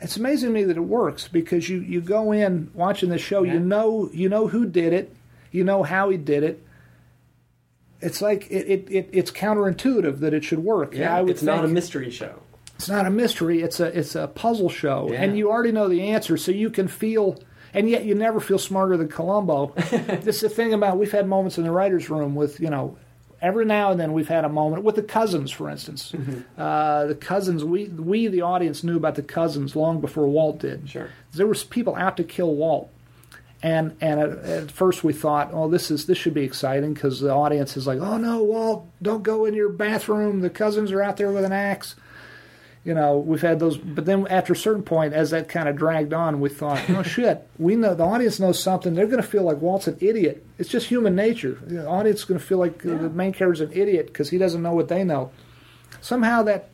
it's amazing to me that it works because you, you go in watching the show, Yeah. you know you know who did it, you know how he did it. It's like it, it, it it's counterintuitive that it should work. Yeah, it's not a mystery show. it's not a mystery. It's a it's a puzzle show, Yeah. and you already know the answer, so you can feel. And yet, you never feel smarter than Columbo. this is the thing about we've had moments in the writers' room with you know, every now and then we've had a moment with the cousins, for instance. Mm-hmm. Uh, the cousins, we we the audience knew about the cousins long before Walt did. Sure. There was people out to kill Walt. And and at, at first we thought, oh, this is this should be exciting because the audience is like, oh no, Walt, don't go in your bathroom. The cousins are out there with an axe. You know, we've had those, but then after a certain point, as that kind of dragged on, we thought, oh shit, we know the audience knows something. They're going to feel like Walt's an idiot. It's just human nature. The audience is going to feel like uh the main character's an idiot because he doesn't know what they know. Somehow that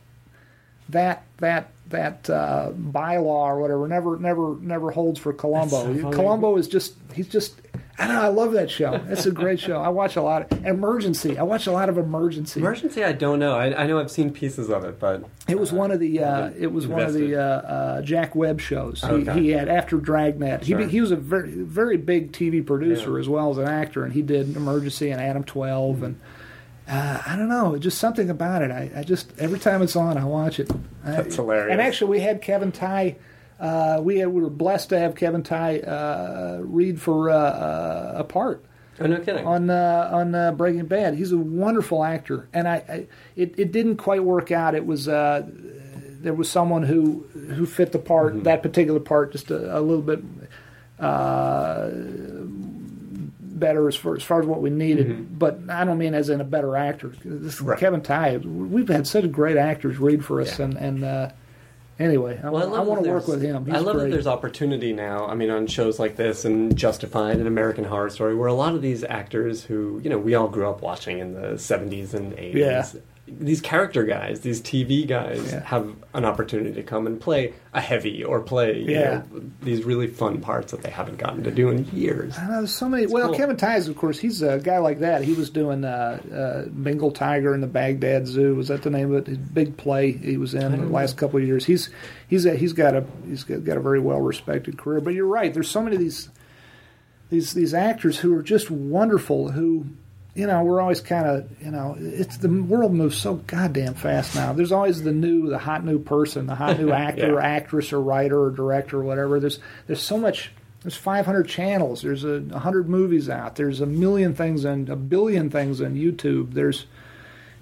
that that that uh, bylaw or whatever never never never holds for Columbo. So. Columbo is just he's just I don't know. I love that show. It's a great show. I watch a lot. Of, Emergency. I watch a lot of Emergency. Emergency, I don't know. I, I know I've seen pieces of it, but It was one of the uh, it was one of the uh, uh, Jack Webb shows. He, Okay. he had after Dragnet. He, Sure. he was a very very big TV producer Yeah. as well as an actor, and he did Emergency and Adam Twelve, and uh, I don't know, just something about it. I, I just every time it's on, I watch it. I- That's hilarious. And actually, we had Kevin Tighe. Uh, we had, we were blessed to have Kevin Tighe uh, read for uh, uh, a part oh no kidding. on uh, on uh, Breaking Bad. He's a wonderful actor, and I, I it, it didn't quite work out. It was uh, there was someone who who fit the part, Mm-hmm. that particular part, just a, a little bit uh, better as far as far as what we needed. But I don't mean as in a better actor. This Mm-hmm. Right. Kevin Tighe, we've had such great actors read for us, Yeah. and and. Uh, Anyway, I, Well, I, want to work with him. He's I love great. that there's opportunity now. I mean, on shows like this and Justified and American Horror Story, where a lot of these actors who you know we all grew up watching in the '70s and '80s, Yeah. These character guys, these TV guys, Yeah. have an opportunity to come and play a heavy or play you Yeah. know, these really fun parts that they haven't gotten to do in years. I know there's so many. well, cool. Kevin Tighes, of course, he's a guy like that. He was doing uh, uh, Bengal Tiger in the Baghdad Zoo. Was that the name of it? His big play he was in the last couple of years. He's he's a, he's got a he's got, got a very well respected career. But you're right. There's so many of these these these actors who are just wonderful. Who you know we're always kind of you know it's the world moves so goddamn fast now. There's always the new the hot new person, the hot new actor, or Yeah. actress, or writer, or director, or whatever. There's there's so much. There's 500 channels. There's a 100 movies out. There's a million things and a billion things on YouTube. There's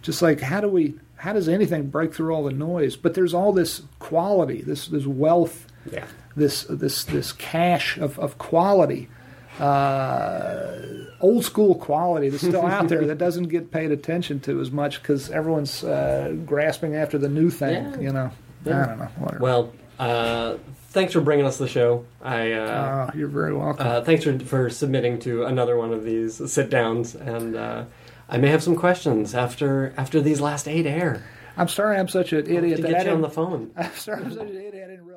just like how do we how does anything break through all the noise? But there's all this quality, this this wealth, Yeah. this this this cache of, of quality, uh, old school quality that's still out there that doesn't get paid attention to as much because everyone's uh, grasping after the new thing. Yeah. You know, Yeah. I don't know. Whatever. Well, uh, thanks for bringing us the show. I. Uh, Uh, you're very welcome. Uh, thanks for, for submitting to another one of these sit downs, and uh, I may have some questions after after these last eight air. I'm sorry I'm such an idiot to that get you on the phone. I'm sorry I'm such an idiot. I didn't realize till halfway.